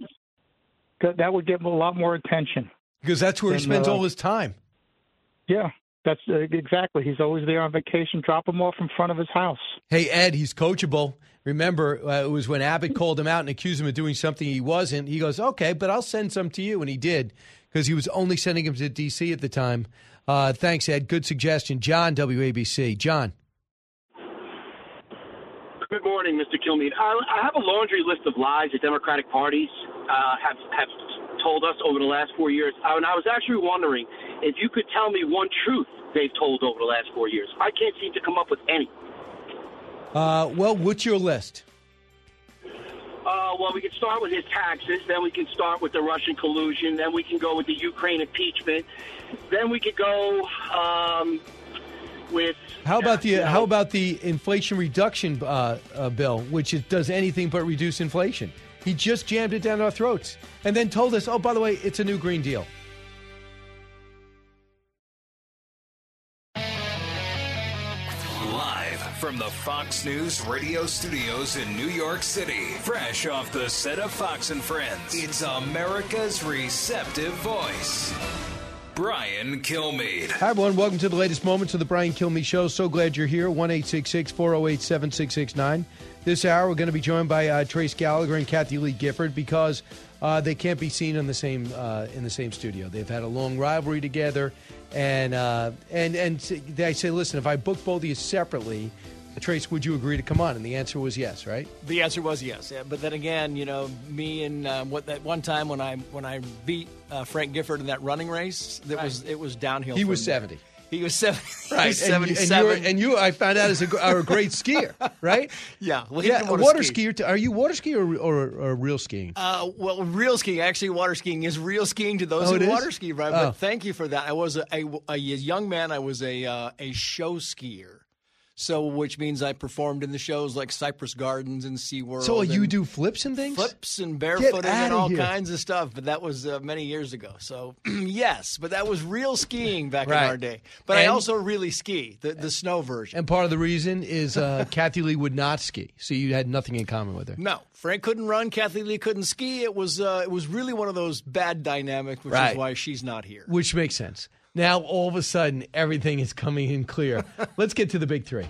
That, that would get a lot more attention. Because that's where he spends uh, all his time. Yeah, that's uh, exactly. He's always there on vacation. Drop him off in front of his house. Hey, Ed, he's coachable. Remember, uh, it was when Abbott called him out and accused him of doing something he wasn't. He goes, okay, but I'll send some to you. And he did because he was only sending him to D.C. at the time. Uh, thanks, Ed. Good suggestion. John, WABC. John. Good morning, Mr. Kilmeade. I, I have a laundry list of lies the Democratic parties uh, have have told us over the last four years, Uh, and I was actually wondering if you could tell me one truth they've told over the last four years. I can't seem to come up with any. Uh, well, what's your list? Uh, well, we can start with his taxes, then we can start with the Russian collusion, then we can go with the Ukraine impeachment, then we could go um, with How about the How about the Inflation Reduction uh, uh, Bill, which is, does anything but reduce inflation? He just jammed it down our throats and then told us, "Oh, by the way, it's a new Green Deal." From the Fox News radio studios in New York City, fresh off the set of Fox and Friends, it's America's receptive voice, Brian Kilmeade. Hi, everyone. Welcome to the latest moments of the Brian Kilmeade Show. So glad you're here. 1 408 7669. This hour, we're going to be joined by uh, Trace Gallagher and Kathie Lee Gifford because uh, they can't be seen in the same uh, in the same studio. They've had a long rivalry together, and uh, and and they say, listen, if I book both of you separately, Trace, would you agree to come on? And the answer was yes, right? The answer was yes, yeah, but then again, you know, me and uh, what that one time when I when I beat uh, Frank Gifford in that running race, that was it was downhill. He was there. 70. He was seventy. [LAUGHS] he Right, was and, you- and, you're, and you, I found out, is a, are a great skier, [LAUGHS] right? Yeah, well, yeah. water water ski. skier. t- Are you water skier or, or, or real skiing? Uh, well, real skiing, actually, water skiing is real skiing to those Oh, who water ski, right? Oh. But thank you for that. I was a, a, a young man. I was a uh, a show skier, so which means I performed in the shows like Cypress Gardens and SeaWorld. So you do flips and things? flips and Get barefooting and all here. kinds of stuff. But that was uh, many years ago. So [CLEARS THROAT] yes, but that was real skiing back Right. in our day. But I also really ski the the snow version. And part of the reason is uh, [LAUGHS] Kathie Lee would not ski, so you had nothing in common with her. No, Frank couldn't run. Kathie Lee couldn't ski. It was uh, it was really one of those bad dynamics, which Right. is why she's not here. Which makes sense. Now all of a sudden everything is coming in clear. [LAUGHS] Let's get to the big three.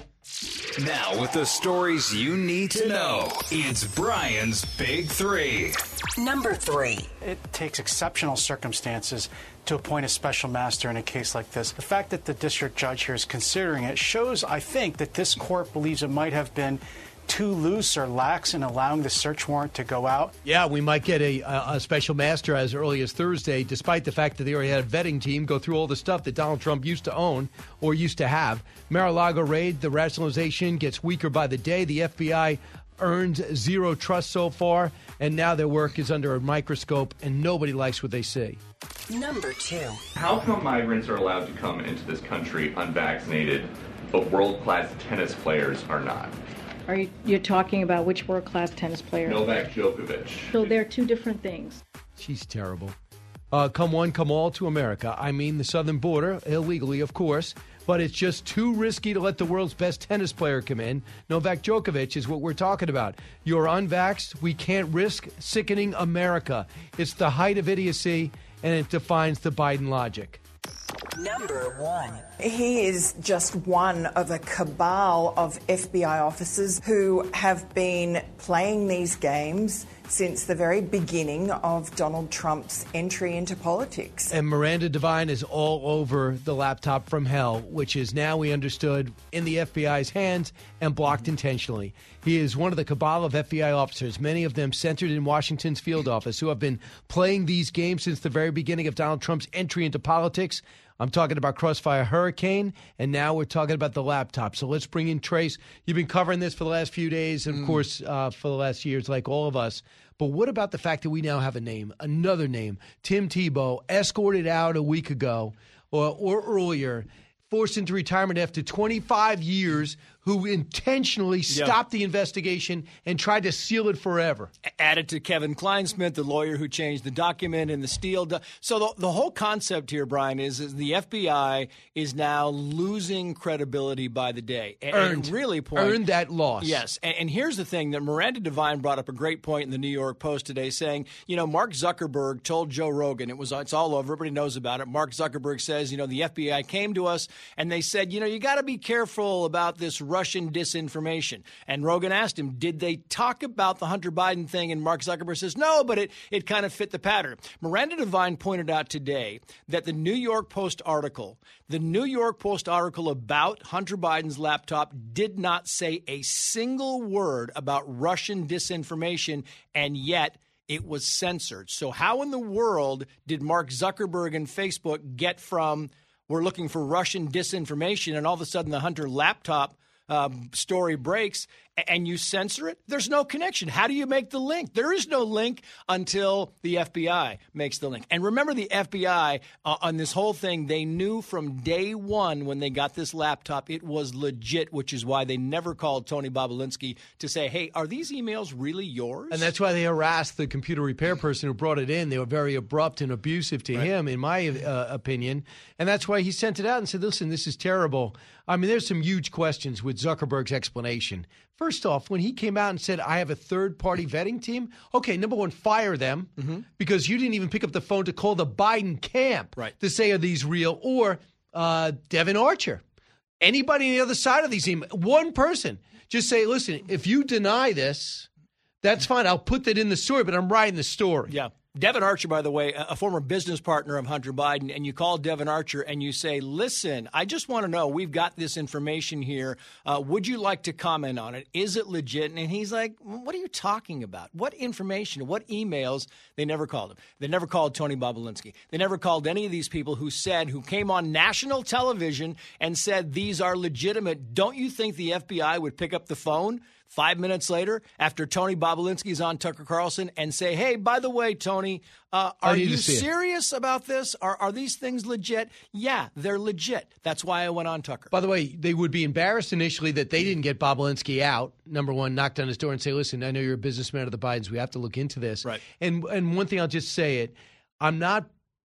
Now, with the stories you need to know, it's Brian's Big Three. Number three. It takes exceptional circumstances to appoint a special master in a case like this. The fact that the district judge here is considering it shows, I think, that this court believes it might have been too loose or lax in allowing the search warrant to go out. Yeah, we might get a, a, a special master as early as Thursday, despite the fact that they already had a vetting team go through all the stuff that Donald Trump used to own or used to have. Mar-a-Lago raid, the rationalization gets weaker by the day. The FBI earned zero trust so far, and now their work is under a microscope, and nobody likes what they see. Number two. How come migrants are allowed to come into this country unvaccinated, but world class tennis players are not? Are you you're talking about which world class tennis player? Novak Djokovic. So they're two different things. She's terrible. Uh, come one, come all to America. I mean, the southern border, illegally, of course, but it's just too risky to let the world's best tennis player come in. Novak Djokovic is what we're talking about. You're unvaxxed. We can't risk sickening America. It's the height of idiocy, and it defines the Biden logic. Number one. He is just one of a cabal of FBI officers who have been playing these games since the very beginning of Donald Trump's entry into politics. And Miranda Devine is all over the laptop from hell, which is now we understood in the FBI's hands and blocked intentionally. He is one of the cabal of FBI officers, many of them centered in Washington's field office, who have been playing these games since the very beginning of Donald Trump's entry into politics. I'm talking about Crossfire Hurricane, and now we're talking about the laptop. So let's bring in Trace. You've been covering this for the last few days, and of course, uh, for the last years, like all of us. But what about the fact that we now have a name, another name, Tim Thibault, escorted out a week ago or, or earlier, forced into retirement after 25 years, who intentionally stopped the investigation and tried to seal it forever. Added to Kevin Clinesmith, the lawyer who changed the document and the Steele. Do- so the, the whole concept here, Brian, is, is the FBI is now losing credibility by the day. And, and Earned. really point, Earned that loss. Yes. And, and here's the thing that Miranda Devine brought up a great point in the New York Post today saying, you know, Mark Zuckerberg told Joe Rogan, it was it's all over, everybody knows about it. Mark Zuckerberg says, you know, the FBI came to us and they said, you know, you got to be careful about this Russian disinformation. And Rogan asked him, did they talk about the Hunter Biden thing? And Mark Zuckerberg says, no, but it, it kind of fit the pattern. Miranda Devine pointed out today that the New York Post article, the New York Post article about Hunter Biden's laptop did not say a single word about Russian disinformation, and yet it was censored. So, how in the world did Mark Zuckerberg and Facebook get from we're looking for Russian disinformation and all of a sudden the Hunter laptop um, story breaks and you censor it? There's no connection. How do you make the link? There is no link until the FBI makes the link. And remember, the FBI uh, on this whole thing, they knew from day one when they got this laptop it was legit, which is why they never called Tony Bobulinski to say, hey, are these emails really yours? And that's why they harassed the computer repair person who brought it in. They were very abrupt and abusive to him, in my uh, opinion. And that's why he sent it out and said, listen, this is terrible. I mean, there's some huge questions with Zuckerberg's explanation. First off, when he came out and said, I have a third party vetting team, okay, number one, fire them because you didn't even pick up the phone to call the Biden camp Right. to say, are these real? Or uh, Devon Archer. Anybody on the other side of these emails, one person, just say, listen, if you deny this, that's fine. I'll put that in the story, but I'm writing the story. Yeah. Devon Archer, by the way, a former business partner of Hunter Biden, and you call Devon Archer and you say, Listen, I just want to know, we've got this information here. Uh, would you like to comment on it? Is it legit? And he's like, What are you talking about? What information? What emails? They never called him. They never called Tony Bobulinski. They never called any of these people who said, who came on national television and said, These are legitimate. Don't you think the FBI would pick up the phone? Five minutes later, after Tony Bobulinski's on Tucker Carlson, and say, "Hey, by the way, Tony, uh, are you see it." serious about this? Are are these things legit? Yeah, they're legit. That's why I went on Tucker. By the way, they would be embarrassed initially that they didn't get Bobulinski out. Number one, knocked on his door and say, "Listen, I know you're a businessman of the Bidens. We have to look into this." Right. And and one thing I'll just say it, I'm not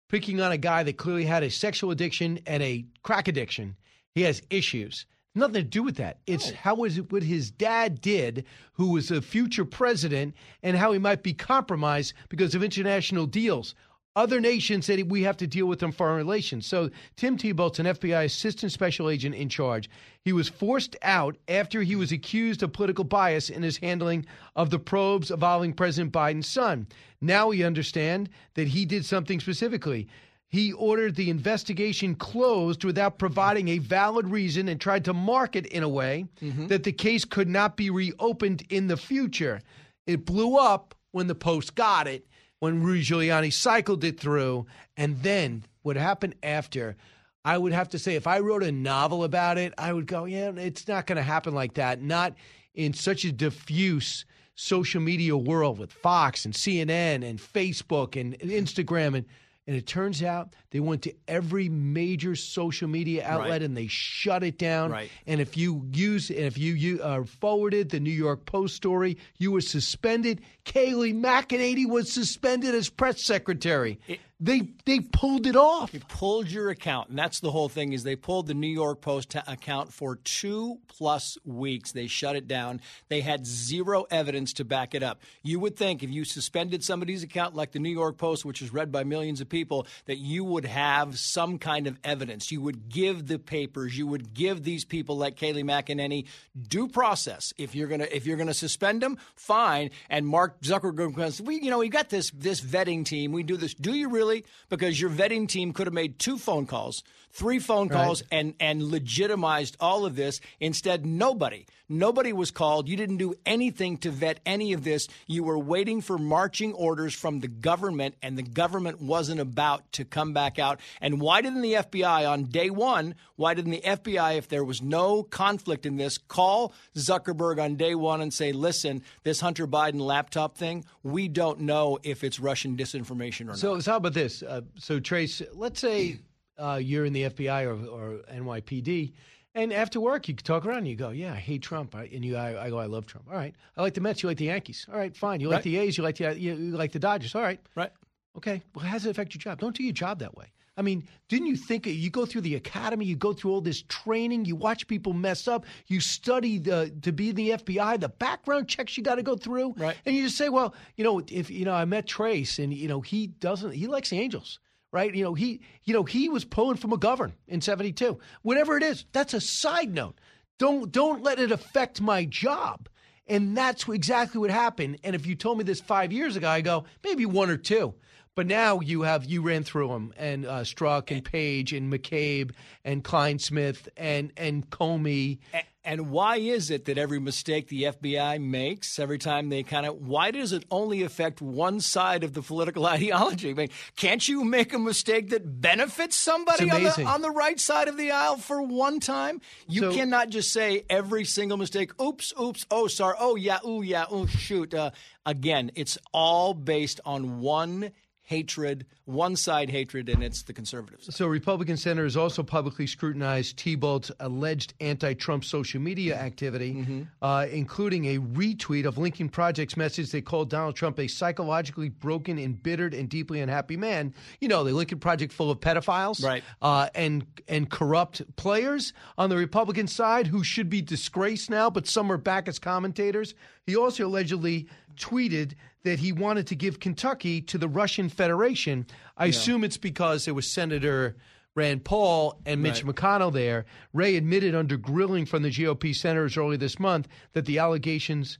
picking on a guy that clearly had a sexual addiction and a crack addiction. He has issues. Nothing to do with that. It's oh. how was it what his dad did, who was a future president, and how he might be compromised because of international deals. Other nations said we have to deal with them foreign relations. So Tim Thibault's an FBI assistant special agent in charge. He was forced out after he was accused of political bias in his handling of the probes involving President Biden's son. Now we understand that he did something specifically. He ordered the investigation closed without providing a valid reason and tried to market in a way mm-hmm. that the case could not be reopened in the future. It blew up when the Post got it, when Rudy Giuliani cycled it through, and then what happened after. I would have to say, if I wrote a novel about it, I would go, yeah, it's not going to happen like that. Not in such a diffuse social media world with Fox and CNN and Facebook and Instagram and and it turns out they went to every major social media outlet Right. and they shut it down. Right. And if you use, and if you, you uh, forwarded the New York Post story, you were suspended. Kayleigh McEnany was suspended as press secretary. they they pulled it off. They pulled your account, and that's the whole thing. Is they pulled the New York Post ta- account for two plus weeks. They shut it down. They had zero evidence to back it up. You would think if you suspended somebody's account like the New York Post, which is read by millions of people, that you would have some kind of evidence. You would give the papers. You would give these people like Kayleigh McEnany due process. If you're gonna if you're gonna suspend them, fine. And Mark Zuckerberg goes, we you know we got this this vetting team. We do this. Do you really? Because your vetting team could have made two phone calls, three phone Right. calls, and and legitimized all of this. Instead, nobody, nobody was called. You didn't do anything to vet any of this. You were waiting for marching orders from the government, and the government wasn't about to come back out. And why didn't the FBI on day one? Why didn't the FBI, if there was no conflict in this, call Zuckerberg on day one and say, "Listen, this Hunter Biden laptop thing, we don't know if it's Russian disinformation or not." So, so how about this? Uh, so, Trace, let's say uh, you're in the FBI or, or NYPD, And after work, you talk around and you go, "Yeah, I hate Trump," I, and you, I, I go, "I love Trump." All right, I like the Mets. You like the Yankees. All right, fine. You like Right. the A's. You like the you, you like the Dodgers. All right, right. Okay. Well, how does it affect your job? Don't do your job that way. I mean, didn't you think you go through the academy, you go through all this training, you watch people mess up, you study the, to be in the FBI, the background checks you got to go through, right? And you just say, well, you know, if you know, I met Trace, and you know, he doesn't, he likes the Angels, right? You know, he, you know, he was pulling for McGovern in '72. Whatever it is, that's a side note. Don't don't let it affect my job. And that's exactly what happened. And if you told me this five years ago, I go maybe one or two. But now you have you ran through them and uh, Strzok and Page and McCabe and Clinesmith and and Comey. A- And why is it that every mistake the FBI makes, every time they kind of, why does it only affect one side of the political [LAUGHS] ideology? I mean, can't you make a mistake that benefits somebody on the, on the right side of the aisle for one time? You So- cannot just say every single mistake, oops, oops, oh, sorry, oh, yeah, oh, yeah, oh, shoot. Uh, again, it's all based on one hatred, one side hatred, and it's the conservatives. So, Republican senators also publicly scrutinized Thibault's alleged anti-Trump social media activity, uh, including a retweet of Lincoln Project's message they called Donald Trump a psychologically broken, embittered, and deeply unhappy man. You know, the Lincoln Project full of pedophiles, Right. Uh, and and corrupt players on the Republican side who should be disgraced now, but some are back as commentators. He also allegedly tweeted that he wanted to give Kentucky to the Russian Federation. I assume it's because there was Senator Rand Paul and Mitch Right. McConnell there. Wray admitted under grilling from the GOP senators earlier this month that the allegations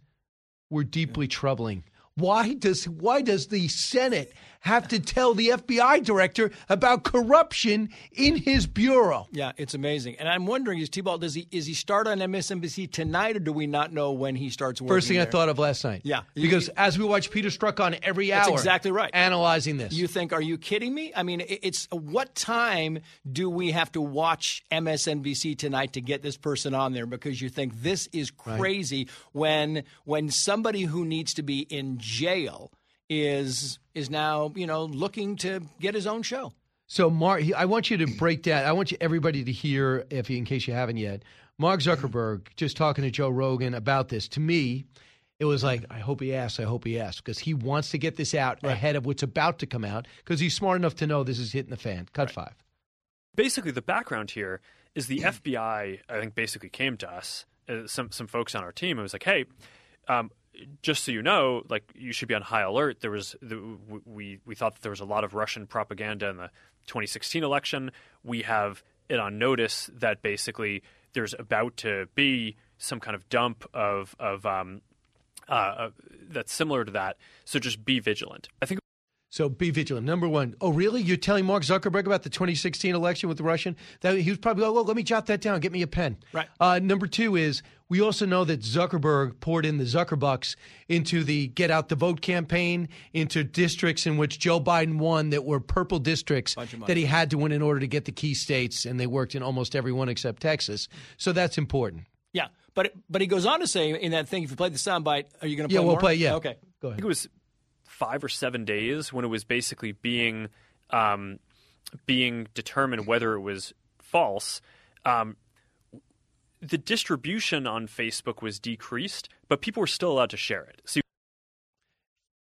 were deeply troubling. Why does why does the Senate have to tell the FBI director about corruption in his bureau? Yeah, it's amazing. And I'm wondering, is Thibault, does he, is he start on MSNBC tonight, or do we not know when he starts working First thing I thought of last night. Yeah. Because as we watch Peter Strzok on every hour, That's exactly right. analyzing this. You think, are you kidding me? I mean, it's what time do we have to watch MSNBC tonight to get this person on there? Because you think this is crazy when when somebody who needs to be in jail is is now you know looking to get his own show. So, Mark, I want you to break down. I want you everybody to hear, if in case you haven't yet, Mark Zuckerberg just talking to Joe Rogan about this. To me, it was like, I hope he asks. I hope he asks because he wants to get this out ahead of what's about to come out because he's smart enough to know this is hitting the fan. Cut five. basically the background here is the [CLEARS THROAT] FBI. I think basically came to us, uh, some some folks on our team, It was like, "Hey, um, just so you know, like you should be on high alert. There was the, we we thought that there was a lot of Russian propaganda in the 2016 election. We have it on notice that basically there's about to be some kind of dump of of um, uh, that's similar to that. So just be vigilant. I think So be vigilant. Number one. Oh, really? You're telling Mark Zuckerberg about the 2016 election with the Russian? That he was probably, oh, well, let me jot that down. Get me a pen. Right. Uh, number two is we also know that Zuckerberg poured in the Zuckerbucks into the Get Out the Vote campaign, into districts in which Joe Biden won that were purple districts Bunch of money. that he had to win in order to get the key states, and they worked in almost every one except Texas. So that's important. Yeah, but but he goes on to say in that thing, if you play the soundbite, are you going to play Yeah, we'll more? play- yeah. Okay. Go I ahead. think it was five or seven days when it was basically being um, being determined whether it was false. Um, the distribution on Facebook was decreased, but people were still allowed to share it. So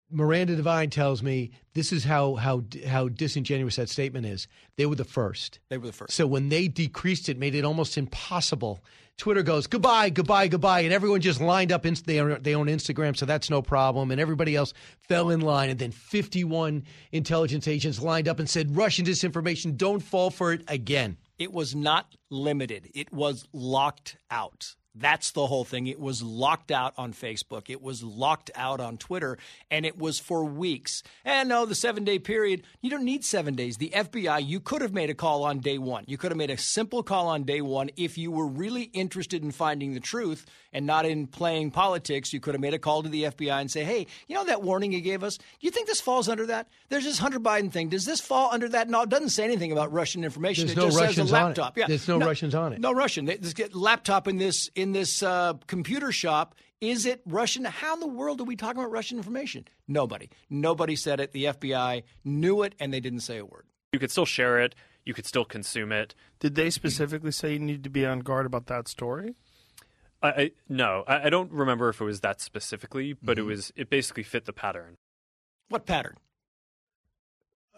Miranda Devine tells me this is how how how disingenuous that statement is. They were the first. They were the first. So when they decreased it, made it almost impossible. Twitter goes goodbye, goodbye, goodbye, and everyone just lined up. They own, they own Instagram, so that's no problem. And everybody else fell in line. And then 51 intelligence agents lined up and said, "Russian disinformation, don't fall for it again." It was not limited. It was locked out. That's the whole thing. It was locked out on Facebook. It was locked out on Twitter, and it was for weeks. And no, the seven day period, you don't need seven days. The FBI, you could have made a call on day one. You could have made a simple call on day one. If you were really interested in finding the truth and not in playing politics, you could have made a call to the FBI and say, hey, you know that warning you gave us? Do you think this falls under that? There's this Hunter Biden thing. Does this fall under that? No, it doesn't say anything about Russian information. There's it no just Russians says a on it. laptop. Yeah. There's no Russians on it. No Russian. They just get laptop in this in this uh, computer shop. Is it Russian? How in the world are we talking about Russian information? Nobody. Nobody said it. The FBI knew it, and they didn't say a word. you could still share it. you could still consume it. Did they specifically say you need to be on guard about that story? I, I no, I, I don't remember if it was that specifically, but Mm-hmm. it was it basically fit the pattern. What pattern?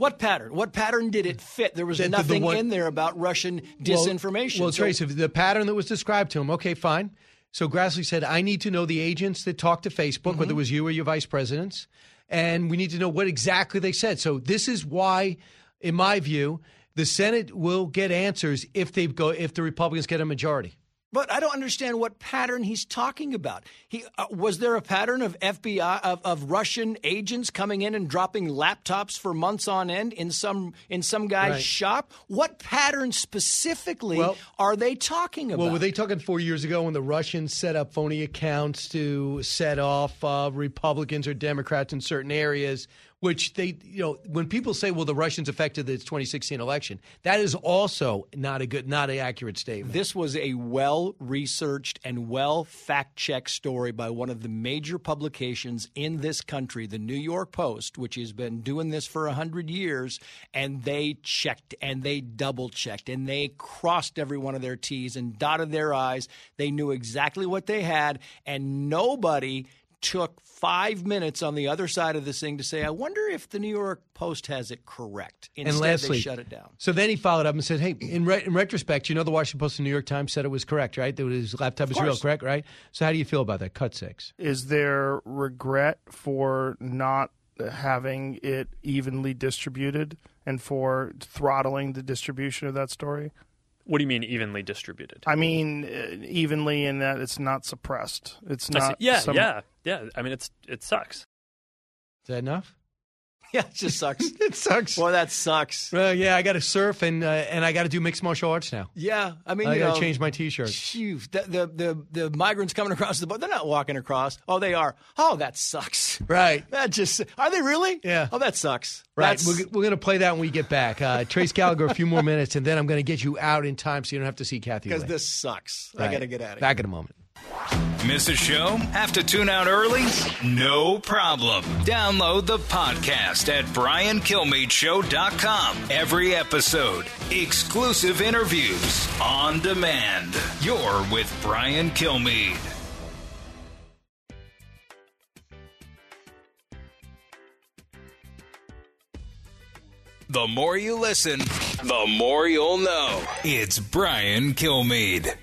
What pattern? What pattern did it fit? There was The- the- the nothing one- in there about Russian disinformation. Well, So- Trace, the pattern that was described to him, okay, fine. So Grassley said, I need to know the agents that talked to Facebook, Mm-hmm. whether it was you or your vice presidents, and we need to know what exactly they said. So this is why, in my view, the Senate will get answers if they go if the Republicans get a majority. But I don't understand what pattern he's talking about. He uh, was there a pattern of FBI of, of Russian agents coming in and dropping laptops for months on end in some in some guy's Right. shop? What pattern specifically Well- are they talking about? Well, were they talking four years ago when the Russians set up phony accounts to set off uh, Republicans or Democrats in certain areas? Which they, you know, when people say, "Well, the Russians affected the 2016 election," that is also not a good, not an accurate statement. This was a well researched and well fact checked story by one of the major publications in this country, the New York Post, which has been doing this for 100 years. And they checked and they double checked and they crossed every one of their T's and dotted their I's. They knew exactly what they had, and nobody took five minutes on the other side of this thing to say, I wonder if the New York Post has it correct. Instead, and lastly, they shut it down. So then he followed up and said, "Hey, in, re- in retrospect, you know the Washington Post and New York Times said it was correct, right? That his laptop Of is real, correct, right? So how do you feel about that? Cut six. Is there regret for not having it evenly distributed and for throttling the distribution of that story? What do you mean evenly distributed? I mean, uh, evenly in that it's not suppressed. It's not. yeah, some- yeah, yeah. I mean, it's it sucks. Is that enough? [LAUGHS] Yeah, it just sucks. [LAUGHS] it sucks. Boy, that sucks. Well, yeah, I got to surf and uh, and I got to do mixed martial arts now. Yeah, I mean, I you got to change my T-shirt. Phew, the, the the the migrants coming across the boat, they're not walking across. Oh, they are. Oh, that sucks. Right. That just are they really? Yeah. Oh, that sucks. Right. That's- We're, we're going to play that when we get back. Uh, Trace Gallagher, a few more [LAUGHS] minutes, and then I'm going to get you out in time so you don't have to see Kathie. because this sucks. I got to get out of here. Back in a moment. Miss a show? Have to tune out early? No problem. Download the podcast at briankilmeadeshow.com. Every episode, exclusive interviews on demand. You're with Brian Kilmeade. The more you listen, the more you'll know. It's Brian Kilmeade.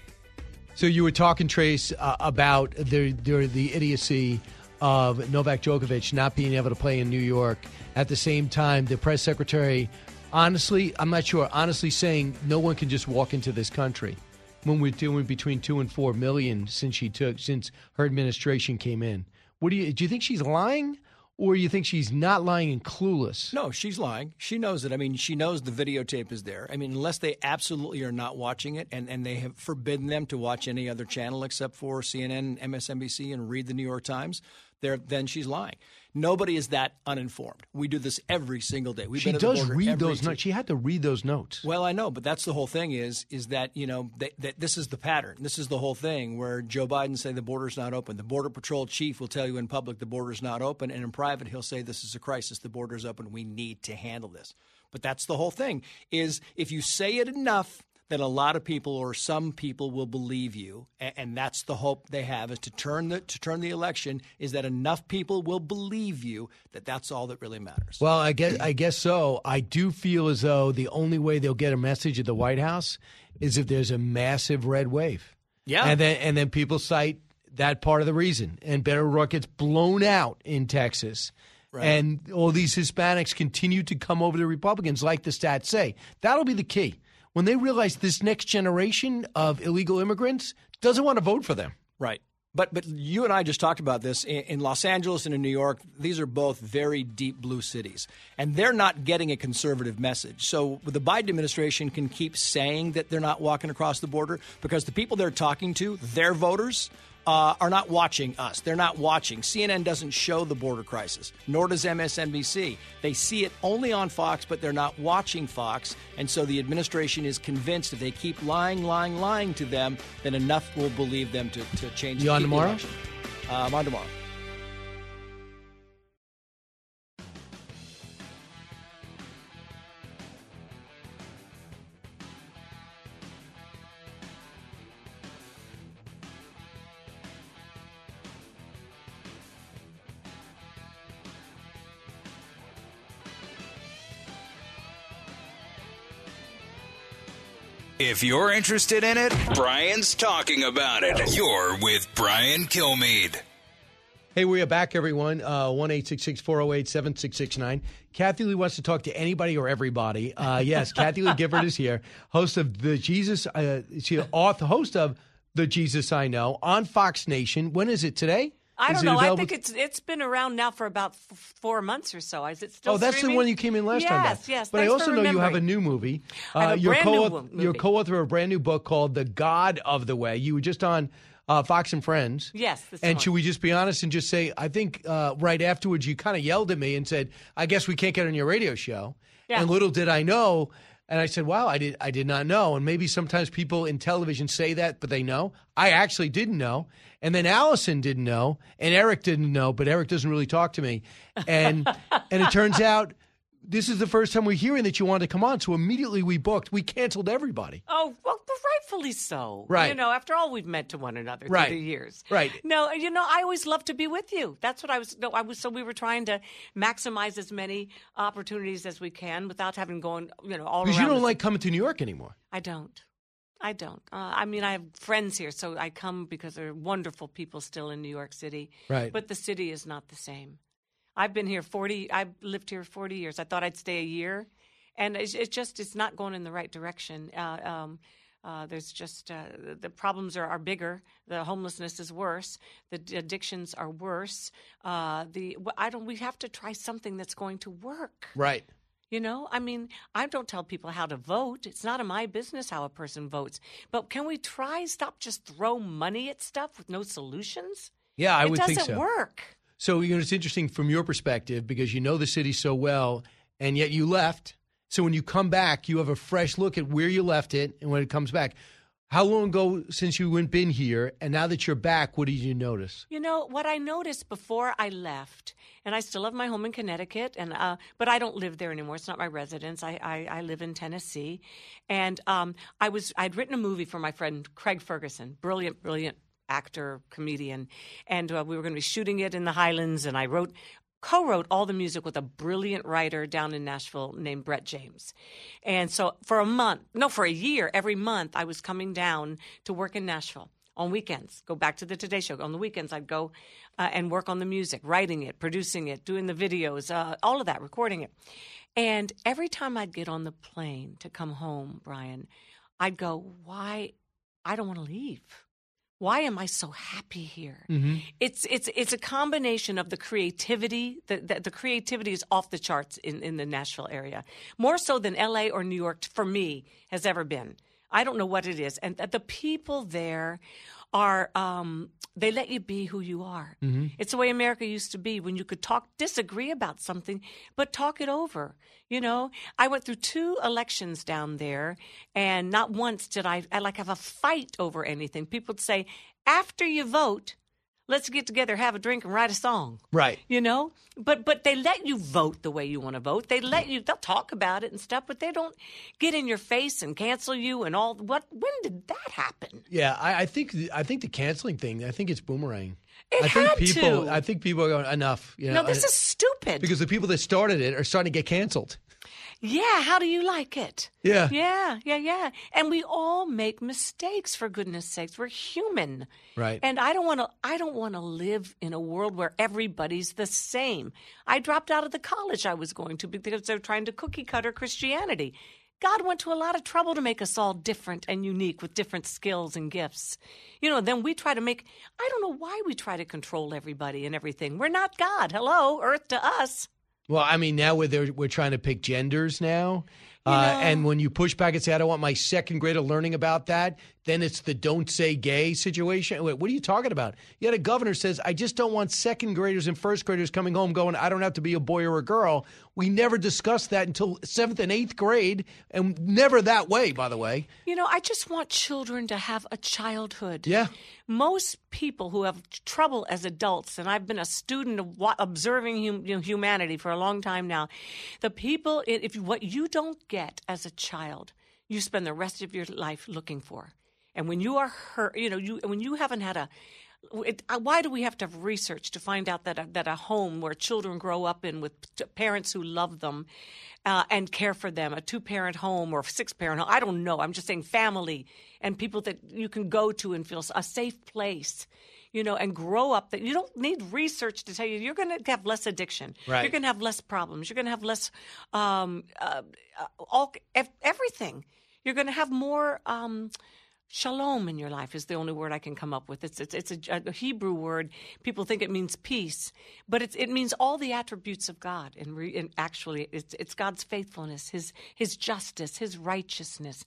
So you were talking, Trace, uh, about the, the the idiocy of Novak Djokovic not being able to play in New York. At the same time, the press secretary, honestly, I'm not sure, honestly saying no one can just walk into this country when we're doing between two and four million since she took since her administration came in. What do you do? You think she's lying, or you think she's not lying and clueless? No, she's lying. She knows it. I mean, she knows the videotape is there. I mean, unless they absolutely are not watching it and, and they have forbidden them to watch any other channel except for CNN, MSNBC, and read the New York Times, there then she's lying. Nobody is that uninformed. We do this every single day. We've she been at the does read those notes. She had to read those notes. Well, I know, but that's the whole thing. Is is that you know that, that this is the pattern. This is the whole thing where Joe Biden say the border's not open. The border patrol chief will tell you in public the border's not open, and in private he'll say this is a crisis. The border's open. We need to handle this. But that's the whole thing. Is if you say it enough. Then a lot of people or some people will believe you, and that's the hope they have is to turn the to turn the election. Is that enough people will believe you that that's all that really matters. Well, I guess I guess so. I do feel as though the only way they'll get a message at the White House is if there's a massive red wave. Yeah. and then and then people cite that part of the reason, and Beto O'Rourke gets blown out in Texas. Right. And all these Hispanics continue to come over to Republicans, like the stats say. That'll be the key. When they realize this next generation of illegal immigrants doesn't want to vote for them. Right. But but you and I just talked about this in, in Los Angeles and in New York. These are both very deep blue cities, and they're not getting a conservative message. So the Biden administration can keep saying that they're not walking across the border because the people they're talking to, their voters, uh, are not watching us. They're not watching. CNN doesn't show the border crisis, nor does MSNBC. They see it only on Fox, but they're not watching Fox. And so the administration is convinced if they keep lying, lying, lying to them, then enough will believe them to, to change You on the tomorrow? Uh, I'm on tomorrow. If you're interested in it, Brian's talking about it. You're with Brian Kilmeade. Hey, we are back, everyone. Uh, one eight six six four zero eight seven six six nine. Kathie Lee wants to talk to anybody or everybody. Uh, yes, Kathie Lee Gifford is here, host of the Jesus. Uh, she author, host of the Jesus I Know on Fox Nation. When is it today? I don't know. I think it's it's been around now for about f- four months or so. Is it still? Oh, that's streaming? the one you came in last yes, time. Yes, yes. But I also know you have a new movie. Uh, I have a you're brand co-author, wo- You're co-author of a brand new book called "The God of the Way." You were just on uh, Fox and Friends. Yes, this And one. should we just be honest and just say, I think uh, right afterwards you kind of yelled at me and said, "I guess we can't get on your radio show." Yeah. And little did I know. And I said, "Wow, I did. I did not know." And maybe sometimes people in television say that, but they know. I actually didn't know. And then Allison didn't know, and Eric didn't know. But Eric doesn't really talk to me. And [LAUGHS] and it turns out this is the first time we're hearing that you wanted to come on. So immediately we booked. We canceled everybody. Oh well, rightfully so. Right. You know, after all we've meant to one another Right. through the years. Right. No, you know, I always love to be with you. That's what I was. No, I was. So we were trying to maximize as many opportunities as we can without having going. You know, all Because you don't like coming to New York anymore. I don't. I don't. Uh, I mean, I have friends here, so I come because there are wonderful people still in New York City. Right. But the city is not the same. I've been here 40, I've lived here 40 years. I thought I'd stay a year. And it's, it's just, it's not going in the right direction. Uh, um, uh, there's just, uh, the- the problems are, are bigger. The homelessness is worse. The d- addictions are worse. Uh, the, I don't, we have to try something that's going to work. Right. You know, I mean, I don't tell people how to vote. It's not in my business how a person votes. But can we try stop just throw money at stuff with no solutions? Yeah, I it would doesn't think so. work. So you know, it's interesting from your perspective because you know the city so well, and yet you left. So when you come back, you have a fresh look at where you left it, and when it comes back, how long ago since you went been here, and now that you're back, what did you notice? You know what I noticed before I left, and I still have my home in Connecticut, and uh, but I don't live there anymore. It's not my residence. I I, I live in Tennessee, and um, I was I'd written a movie for my friend Craig Ferguson, brilliant, brilliant actor, comedian, and uh, we were going to be shooting it in the Highlands, and I wrote. Co-wrote all the music with a brilliant writer down in Nashville named Brett James, and so for a month, no, for a year, every month I was coming down to work in Nashville on weekends. Go back to the Today Show. On the weekends, I'd go uh, and work on the music, writing it, producing it, doing the videos, uh, all of that, recording it. And every time I'd get on the plane to come home, Brian, I'd go, "Why? I don't want to leave. Why am I so happy here?" Mm-hmm. It's it's it's a combination of the creativity. The, the the creativity is off the charts in in the Nashville area, more so than L.A. or New York for me has ever been. I don't know what it is, and that the people there are um, they let you be who you are. Mhm. It's the way America used to be when you could talk, disagree about something, but talk it over. You know, I went through two elections down there, and not once did I, I like have a fight over anything. People would say, after you vote, let's get together, have a drink, and write a song. Right. You know, but but they let you vote the way you want to vote. They let you. They'll talk about it and stuff, but they don't get in your face and cancel you and all. What? When did that happen? Yeah, I, I think I think the canceling thing. I think it's boomerang. It I think people. to. I think people are going enough. You know, no, this is stupid. because the people that started it are starting to get canceled. Yeah, how do you like it? Yeah. Yeah, yeah, yeah. And we all make mistakes for goodness sakes. We're human. Right. And I don't want to I don't want to live in a world where everybody's the same. I dropped out of the college I was going to because they're trying to cookie cutter Christianity. God went to a lot of trouble to make us all different and unique with different skills and gifts. You know, then we try to make I don't know why we try to control everybody and everything. We're not God. Hello, earth to us. Well, I mean, now we're we're trying to pick genders now. Uh, and when you push back and say, I don't want my second grader learning about that, then it's the don't say gay situation. Wait, what are you talking about? Yet a governor says, I just don't want second graders and first graders coming home going, I don't have to be a boy or a girl. We never discussed that until seventh and eighth grade, and never that way, by the way. You know, I just want children to have a childhood. Yeah. Most people who have trouble as adults, and I've been a student of wa- observing hum, you know, humanity for a long time now, the people, if you, what you don't get as a child, you spend the rest of your life looking for. And when you are hurt, you know, you when you haven't had a it, uh, why do we have to have research to find out that a, that a home where children grow up in with t- parents who love them uh, and care for them, a two parent home or six parent home, I don't know. I'm just saying family and people that you can go to and feel a safe place. You know, and grow up that you don't need research to tell you you're going to have less addiction. Right. You're going to have less problems. You're going to have less, um, uh, uh, all ev- everything. You're going to have more um, Shalom in your life is the only word I can come up with. It's it's, it's a, a Hebrew word. People think it means peace, but it's, it means all the attributes of God. And, re, and actually, it's, it's God's faithfulness, His His justice, His righteousness.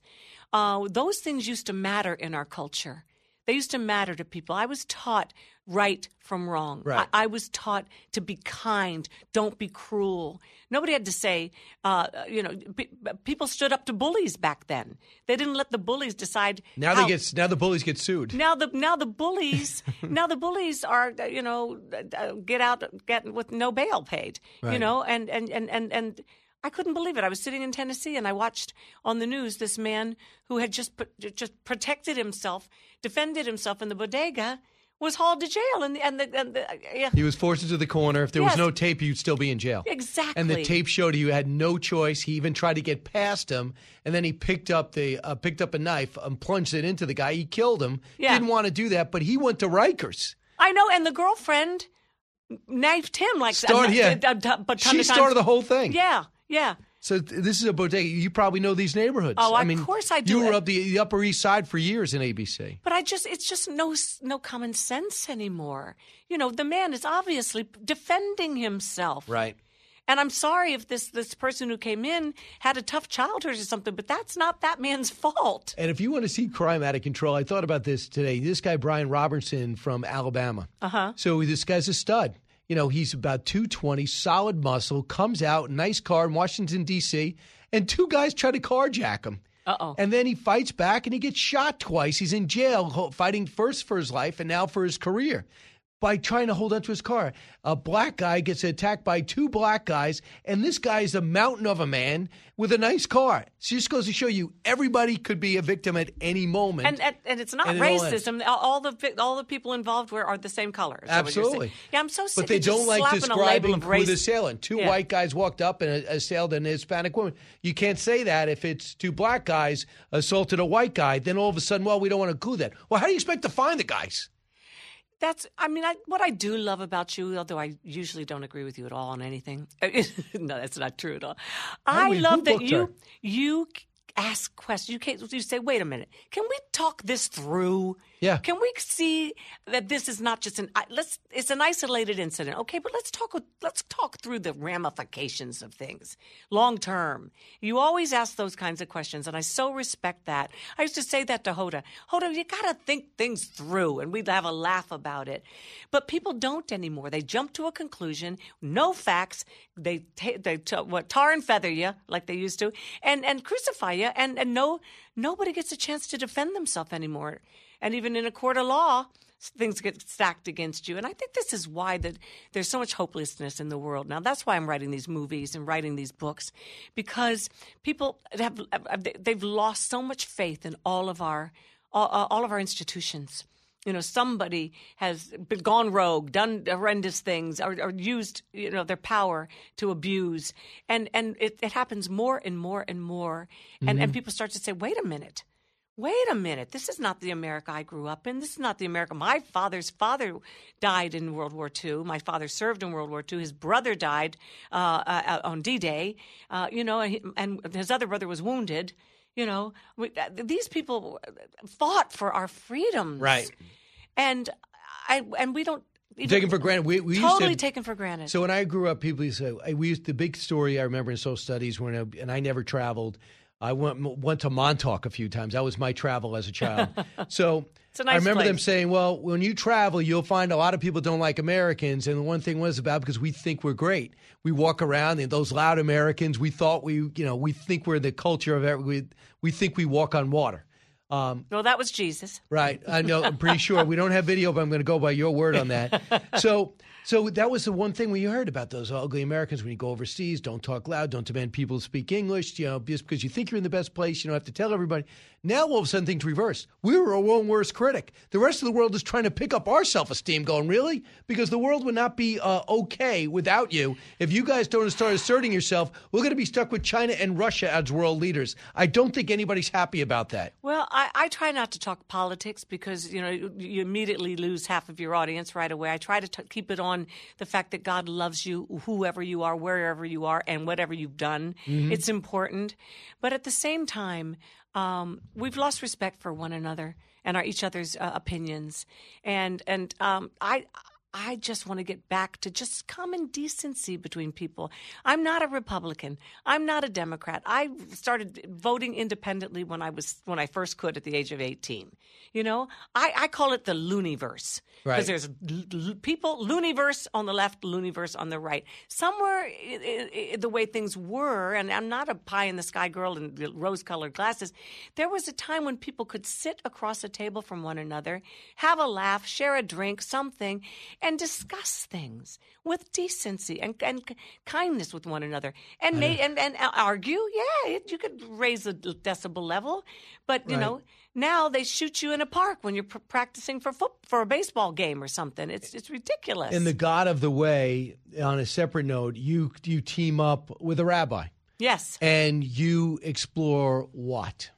Uh, those things used to matter in our culture. They used to matter to people. I was taught right from wrong. Right. I, I was taught to be kind. Don't be cruel. Nobody had to say, uh, you know, pe- people stood up to bullies back then. They didn't let the bullies decide. Now how- they get now the bullies get sued. now the now the bullies [LAUGHS] [LAUGHS] now the bullies are uh, you know uh, get out get with no bail paid you know and and and and and I couldn't believe it. I was sitting in Tennessee and I watched on the news this man who had just just protected himself, defended himself in the bodega, was hauled to jail and the, and the, and the yeah. He was forced into the corner. If there was no tape, you'd still be in jail. Exactly. And the tape showed you had no choice. He even tried to get past him, and then he picked up the uh, picked up a knife and plunged it into the guy. He killed him. Yeah. Didn't want to do that, but he went to Rikers. I know, and the girlfriend knifed him like Start- a, yeah. of She started the whole thing. Yeah, yeah. So th- this is a bodega. You probably know these neighborhoods. Oh, I mean, of course I do. You were up the, the Upper East Side for years in ABC. But I just, it's just no, no common sense anymore. You know, the man is obviously defending himself. Right. And I'm sorry if this, this person who came in had a tough childhood or something, but that's not that man's fault. And if you want to see crime out of control, I thought about this today. This guy Brian Robinson from Alabama. Uh huh. So this guy's a stud. You know, he's about 220, solid muscle, comes out, nice car in Washington, D.C., and two guys try to carjack him. Uh oh. And then he fights back and he gets shot twice. He's in jail fighting first for his life and now for his career by trying to hold onto his car. A black guy gets attacked by two black guys, and this guy is a mountain of a man with a nice car. So it just goes to show you everybody could be a victim at any moment. And, and and it's not And it all racism. All the all the people involved were are the same color. is that what you're saying? Absolutely. Yeah, I'm so sick. But they of don't like slapping a label describing who the assailant. Two Yeah. white guys walked up and assailed an Hispanic woman. You can't say that if it's two black guys assaulted a white guy. Then all of a sudden, well, we don't want to include that. Well, how do you expect to find the guys? That's, I mean, I, what I do love about you, although I usually don't agree with you at all on anything. [LAUGHS] no, that's not true at all. I love that you her? you ask questions. You can't. You say, "Wait a minute, can we talk this through?" Yeah. Can we see that this is not just an let's? It's an isolated incident, okay? But let's talk. Let's talk through the ramifications of things long term. You always ask those kinds of questions, and I so respect that. I used to say that to Hoda. Hoda, you got to think things through, and we'd have a laugh about it. But people don't anymore. They jump to a conclusion, no facts. They ta- they t- what tar and feather you like they used to, and and crucify you, and and no nobody gets a chance to defend themselves anymore. And even in a court of law, things get stacked against you. And I think this is why that there's so much hopelessness in the world now. That's why I'm writing these movies and writing these books because people have they've lost so much faith in all of our all, of our institutions. You know, somebody has been gone rogue, done horrendous things, or, or used you know their power to abuse, and and it, it happens more and more and more, and and Mhm. people start to say, wait a minute, wait a minute, this is not the America I grew up in. This is not the America. My father's father died in World War II. My father served in World War II. His brother died uh, uh, on D Day, uh, you know, and, he- and his other brother was wounded. You know, we, uh, these people fought for our freedoms. Right. And I and we don't even, Taken for granted. We, we totally used to, taken for granted. So when I grew up, people used to say we used the big story I remember in social studies when I, and I never traveled. I went went to Montauk a few times. That was my travel as a child. [LAUGHS] so nice I remember them saying, "Well, when you travel, you'll find a lot of people don't like Americans." And the one thing was about because we think we're great. We walk around and those loud Americans. We thought we, you know, we think we're the culture of every. We, we think we walk on water. Um, well, that was Jesus. Right. I know. I'm pretty sure we don't have video, but I'm going to go by your word on that. [LAUGHS] So, so that was the one thing we heard about those ugly Americans when you go overseas. Don't talk loud. Don't demand people speak English. You know, just because you think you're in the best place, you don't have to tell everybody. Now all of a sudden things reversed. We were our own worst critic. The rest of the world is trying to pick up our self esteem. Going really because the world would not be uh, okay without you. If you guys don't start asserting yourself, we're going to be stuck with China and Russia as world leaders. I don't think anybody's happy about that. Well, I, I try not to talk politics because you know you, immediately lose half of your audience right away. I try to t- keep it on the fact that God loves you, whoever you are, wherever you are, and whatever you've done. Mhm. It's important, but at the same time, um, we've lost respect for one another and our each other's uh, opinions, and and um, I. I just want to get back to just common decency between people. I'm not a Republican. I'm not a Democrat. I started voting independently when I was when I first could at the age of 18. You know, I, I call it the looniverse because Right. there's l- l- people looniverse on the left, looniverse on the right. Somewhere i i the way things were, and I'm not a pie in the sky girl in rose colored glasses. There was a time when people could sit across a table from one another, have a laugh, share a drink, something, and discuss things with decency and, and kindness with one another, and may, and and uh, argue. Yeah, it, you could raise the decibel level, but you Right. know now they shoot you in a park when you're pr- practicing for foot for a baseball game or something. It's it's ridiculous. In the God of the Way, on a separate note, you you team up with a rabbi yes. and you explore what?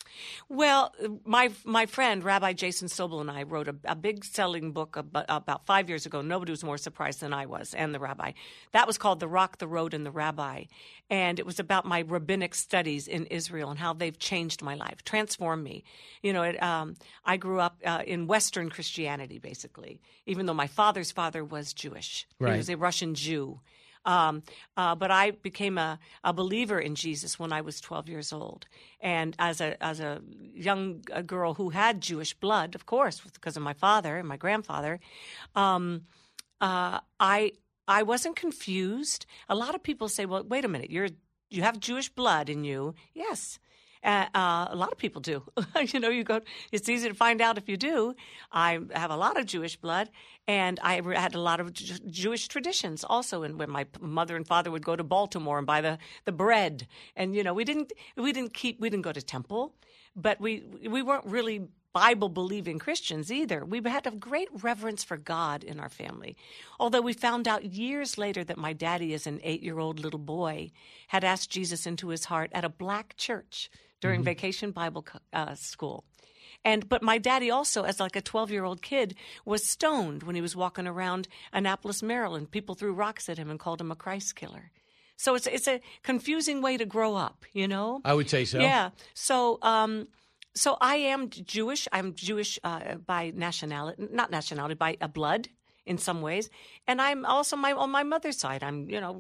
Well, my my friend Rabbi Jason Sobel and I wrote a, a big selling book about, about five years ago. Nobody was more surprised than I was, and the rabbi. That was called "The Rock, the Road, and the Rabbi," and it was about my rabbinic studies in Israel and how they've changed my life, transformed me. You know, it, um, I grew up uh, in Western Christianity, basically, even though my father's father was Jewish. He was a Russian Jew. Um, uh, but I became a, a believer in Jesus when I was 12 years old, and as a as a young uh girl who had Jewish blood, of course, because of my father and my grandfather, um, uh, I I wasn't confused. A lot of people say, "Well, wait a minute, you're you have Jewish blood in you." Yes. Uh, uh, a lot of people do. [LAUGHS] you know, you go. It's easy to find out if you do. I have a lot of Jewish blood, and I had a lot of J- Jewish traditions also. And when my mother and father would go to Baltimore and buy the, the bread, and you know, we didn't we didn't keep we didn't go to temple, but we we weren't really Bible believing Christians either. We had a great reverence for God in our family. Although we found out years later that my daddy, as an eight year old little boy, had asked Jesus into his heart at a black church during Mhm. vacation Bible uh, school. And but my daddy also, as like a twelve year old kid, was stoned when he was walking around Annapolis, Maryland. People threw rocks at him and called him a Christ killer. So it's it's a confusing way to grow up, you know. I would say so. Yeah. So, um, so I am Jewish. I'm Jewish uh, by nationality, not nationality, by blood in some ways, and I'm also my on my mother's side. I'm, you know,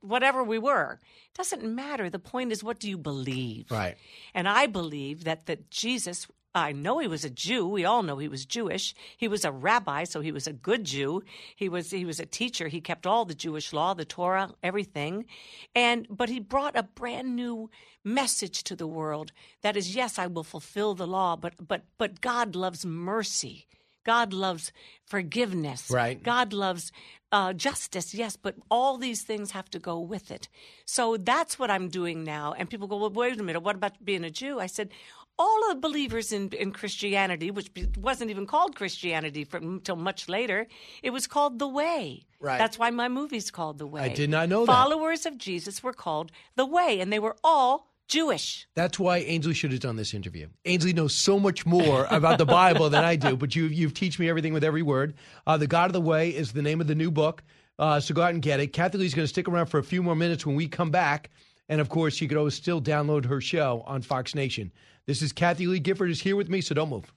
whatever we were. It Doesn't matter. The point is, what do you believe? Right. And I believe that that Jesus. I know he was a Jew. We all know he was Jewish. He was a rabbi, so he was a good Jew. He was he was a teacher. He kept all the Jewish law, the Torah, everything. And but he brought a brand new message to the world that is yes, I will fulfill the law, but but but God loves mercy. God loves forgiveness. Right. God loves uh, justice, yes, but all these things have to go with it. So that's what I'm doing now. And people go, well, wait a minute, what about being a Jew? I said, all of the believers in, in Christianity, which wasn't even called Christianity for, until much later, it was called the Way. Right. That's why my movie's called The Way. I did not know that. Followers of Jesus were called the Way, and they were all Jewish. That's why Ainsley should have done this interview. Ainsley knows so much more about the Bible than I do, but you you've teach me everything with every word. Uh, the God of the Way is the name of the new book, uh, so go out and get it. Kathie Lee's going to stick around for a few more minutes when we come back, and of course, you could always still download her show on Fox Nation. This is Kathie Lee Gifford is here with me, so don't move.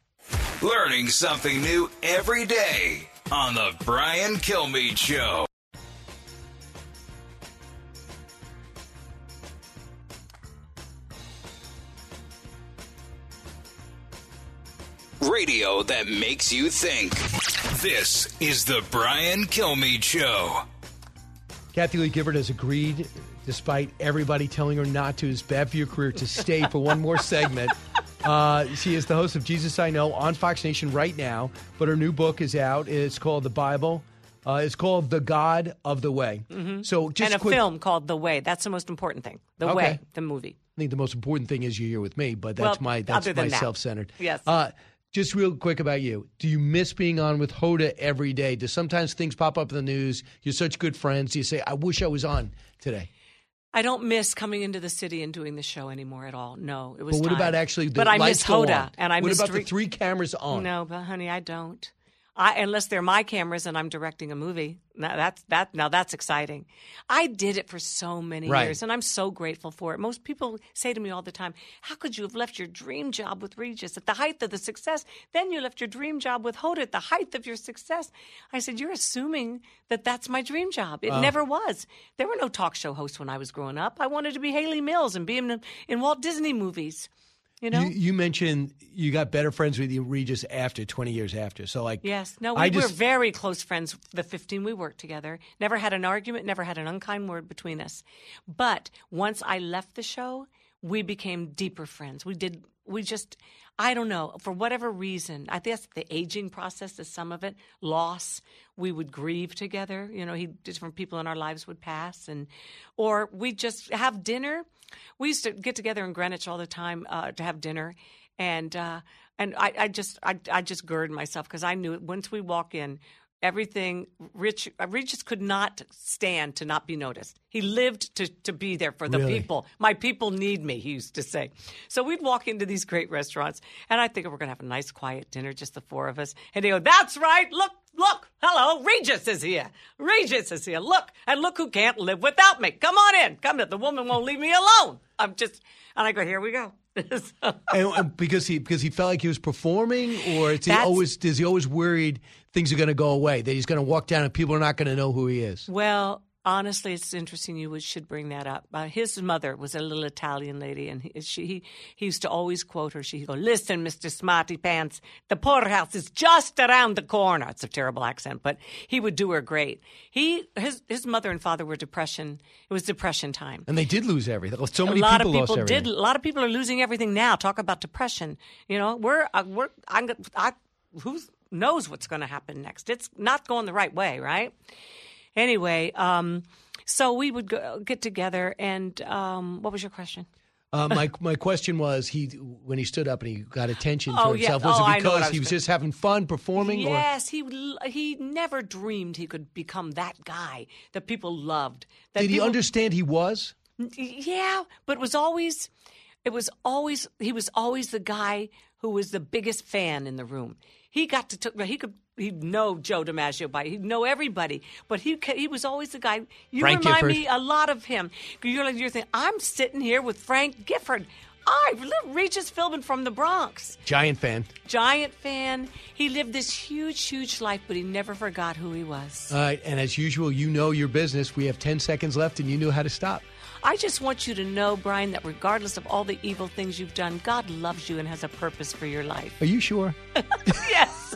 Learning something new every day on the Brian Kilmeade Show. Radio that makes you think. This is the Brian Kilmeade Show. Kathie Lee Gifford has agreed, despite everybody telling her not to, it's bad for your career, to stay for one more segment. Uh, she is the host of Jesus I Know on Fox Nation right now, but her new book is out. It's called The Bible. Uh, it's called The God of the Way. Mhm. So just and a quick, film called The Way. That's the most important thing. The Okay. Way, the movie. I think the most important thing is you're here with me, but that's Well, my that's other my that. self-centered. Yes. Uh, just real quick about you. Do you miss being on with Hoda every day? Do sometimes things pop up in the news? You're such good friends. Do You say, "I wish I was on today." I don't miss coming into the city and doing the show anymore at all. No, it was. But what time. about actually the But I miss Hoda, on? and I What miss about the three cameras on? No, but honey, I don't. I, unless they're my cameras and I'm directing a movie. Now that's that. Now that's exciting. I did it for so many Right. years, and I'm so grateful for it. Most people say to me all the time, "How could you have left your dream job with Regis at the height of the success? Then you left your dream job with Hoda at the height of your success." I said, "You're assuming that that's my dream job. It Oh. never was. There were no talk show hosts when I was growing up. I wanted to be Hayley Mills and be in, in Walt Disney movies." You know. You, you mentioned you got better friends with Regis, after 20 years after. So, like, Yes. No, we I were just, very close friends. The 15 we worked together. Never had an argument, never had an unkind word between us. But once I left the show, we became deeper friends. We did, we just, I don't know, for whatever reason, I think that's the aging process is some of it, loss. We would grieve together. You know, he, different people in our lives would pass and, or we just have dinner. We used to get together in Greenwich all the time uh, to have dinner. And, uh, and I, I just, I, I just girded myself because I knew once we walk in, everything Rich uh, Regis could not stand to not be noticed. He lived to to be there for the Really? people. My people need me, he used to say. So we'd walk into these great restaurants and I think we're going to have a nice quiet dinner just the four of us. And they go, "That's right. Look, look. Hello, Regis is here. Regis is here. Look. And look who can't live without me. Come on in. Come in. The woman won't leave me alone." I'm just and I go, "Here we go." So- and, and because he because he felt like he was performing, or is he That's- always is he always worried things are going to go away that he's going to walk down and people are not going to know who he is? Well, honestly, it's interesting. You should bring that up. Uh, his mother was a little Italian lady, and he, she, he, he used to always quote her. She'd go, "Listen, Mister Smarty Pants, the poorhouse is just around the corner." It's a terrible accent, but he would do her great. He, his, his mother and father were depression. It was depression time. And they did lose everything. So many a lot people, of people lost everything. did. A lot of people are losing everything now. Talk about depression. You know, we're uh, we're I'm, I, who knows what's going to happen next? It's not going the right way, right? Anyway, um, so we would go, get together, and um, what was your question? Uh, my my question was he when he stood up and he got attention to Oh, yeah. himself was Oh, it because I he was was just having fun performing or Yes, he he never dreamed he could become that guy that people loved. That did he understand he was? Yeah, but it was always, it was always, he was always the guy who was the biggest fan in the room. He got to, t- he could, he'd know Joe DiMaggio by, he'd know everybody, but he he was always the guy. You Frank remind Gifford. me a lot of him. You're like, you're thinking, I'm sitting here with Frank Gifford. I little Regis Philbin from the Bronx. Giant fan. Giant fan. He lived this huge, huge life, but he never forgot who he was. All right, and as usual, you know your business. We have ten seconds left, and you knew how to stop. I just want you to know, Brian, that regardless of all the evil things you've done, God loves you and has a purpose for your life. Are you sure? [LAUGHS] yes.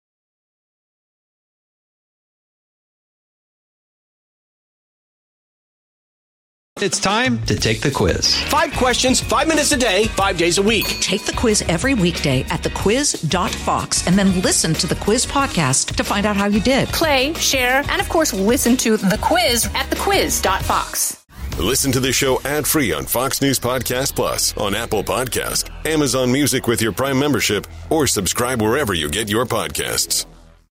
It's time to take the quiz. Five questions, five minutes a day, five days a week. Take the quiz every weekday at thequiz.fox and then listen to the quiz podcast to find out how you did. Play, share, and of course, listen to the quiz at thequiz.fox. Listen to the show ad free on Fox News Podcast Plus, on Apple Podcast, Amazon Music with your Prime membership, or subscribe wherever you get your podcasts.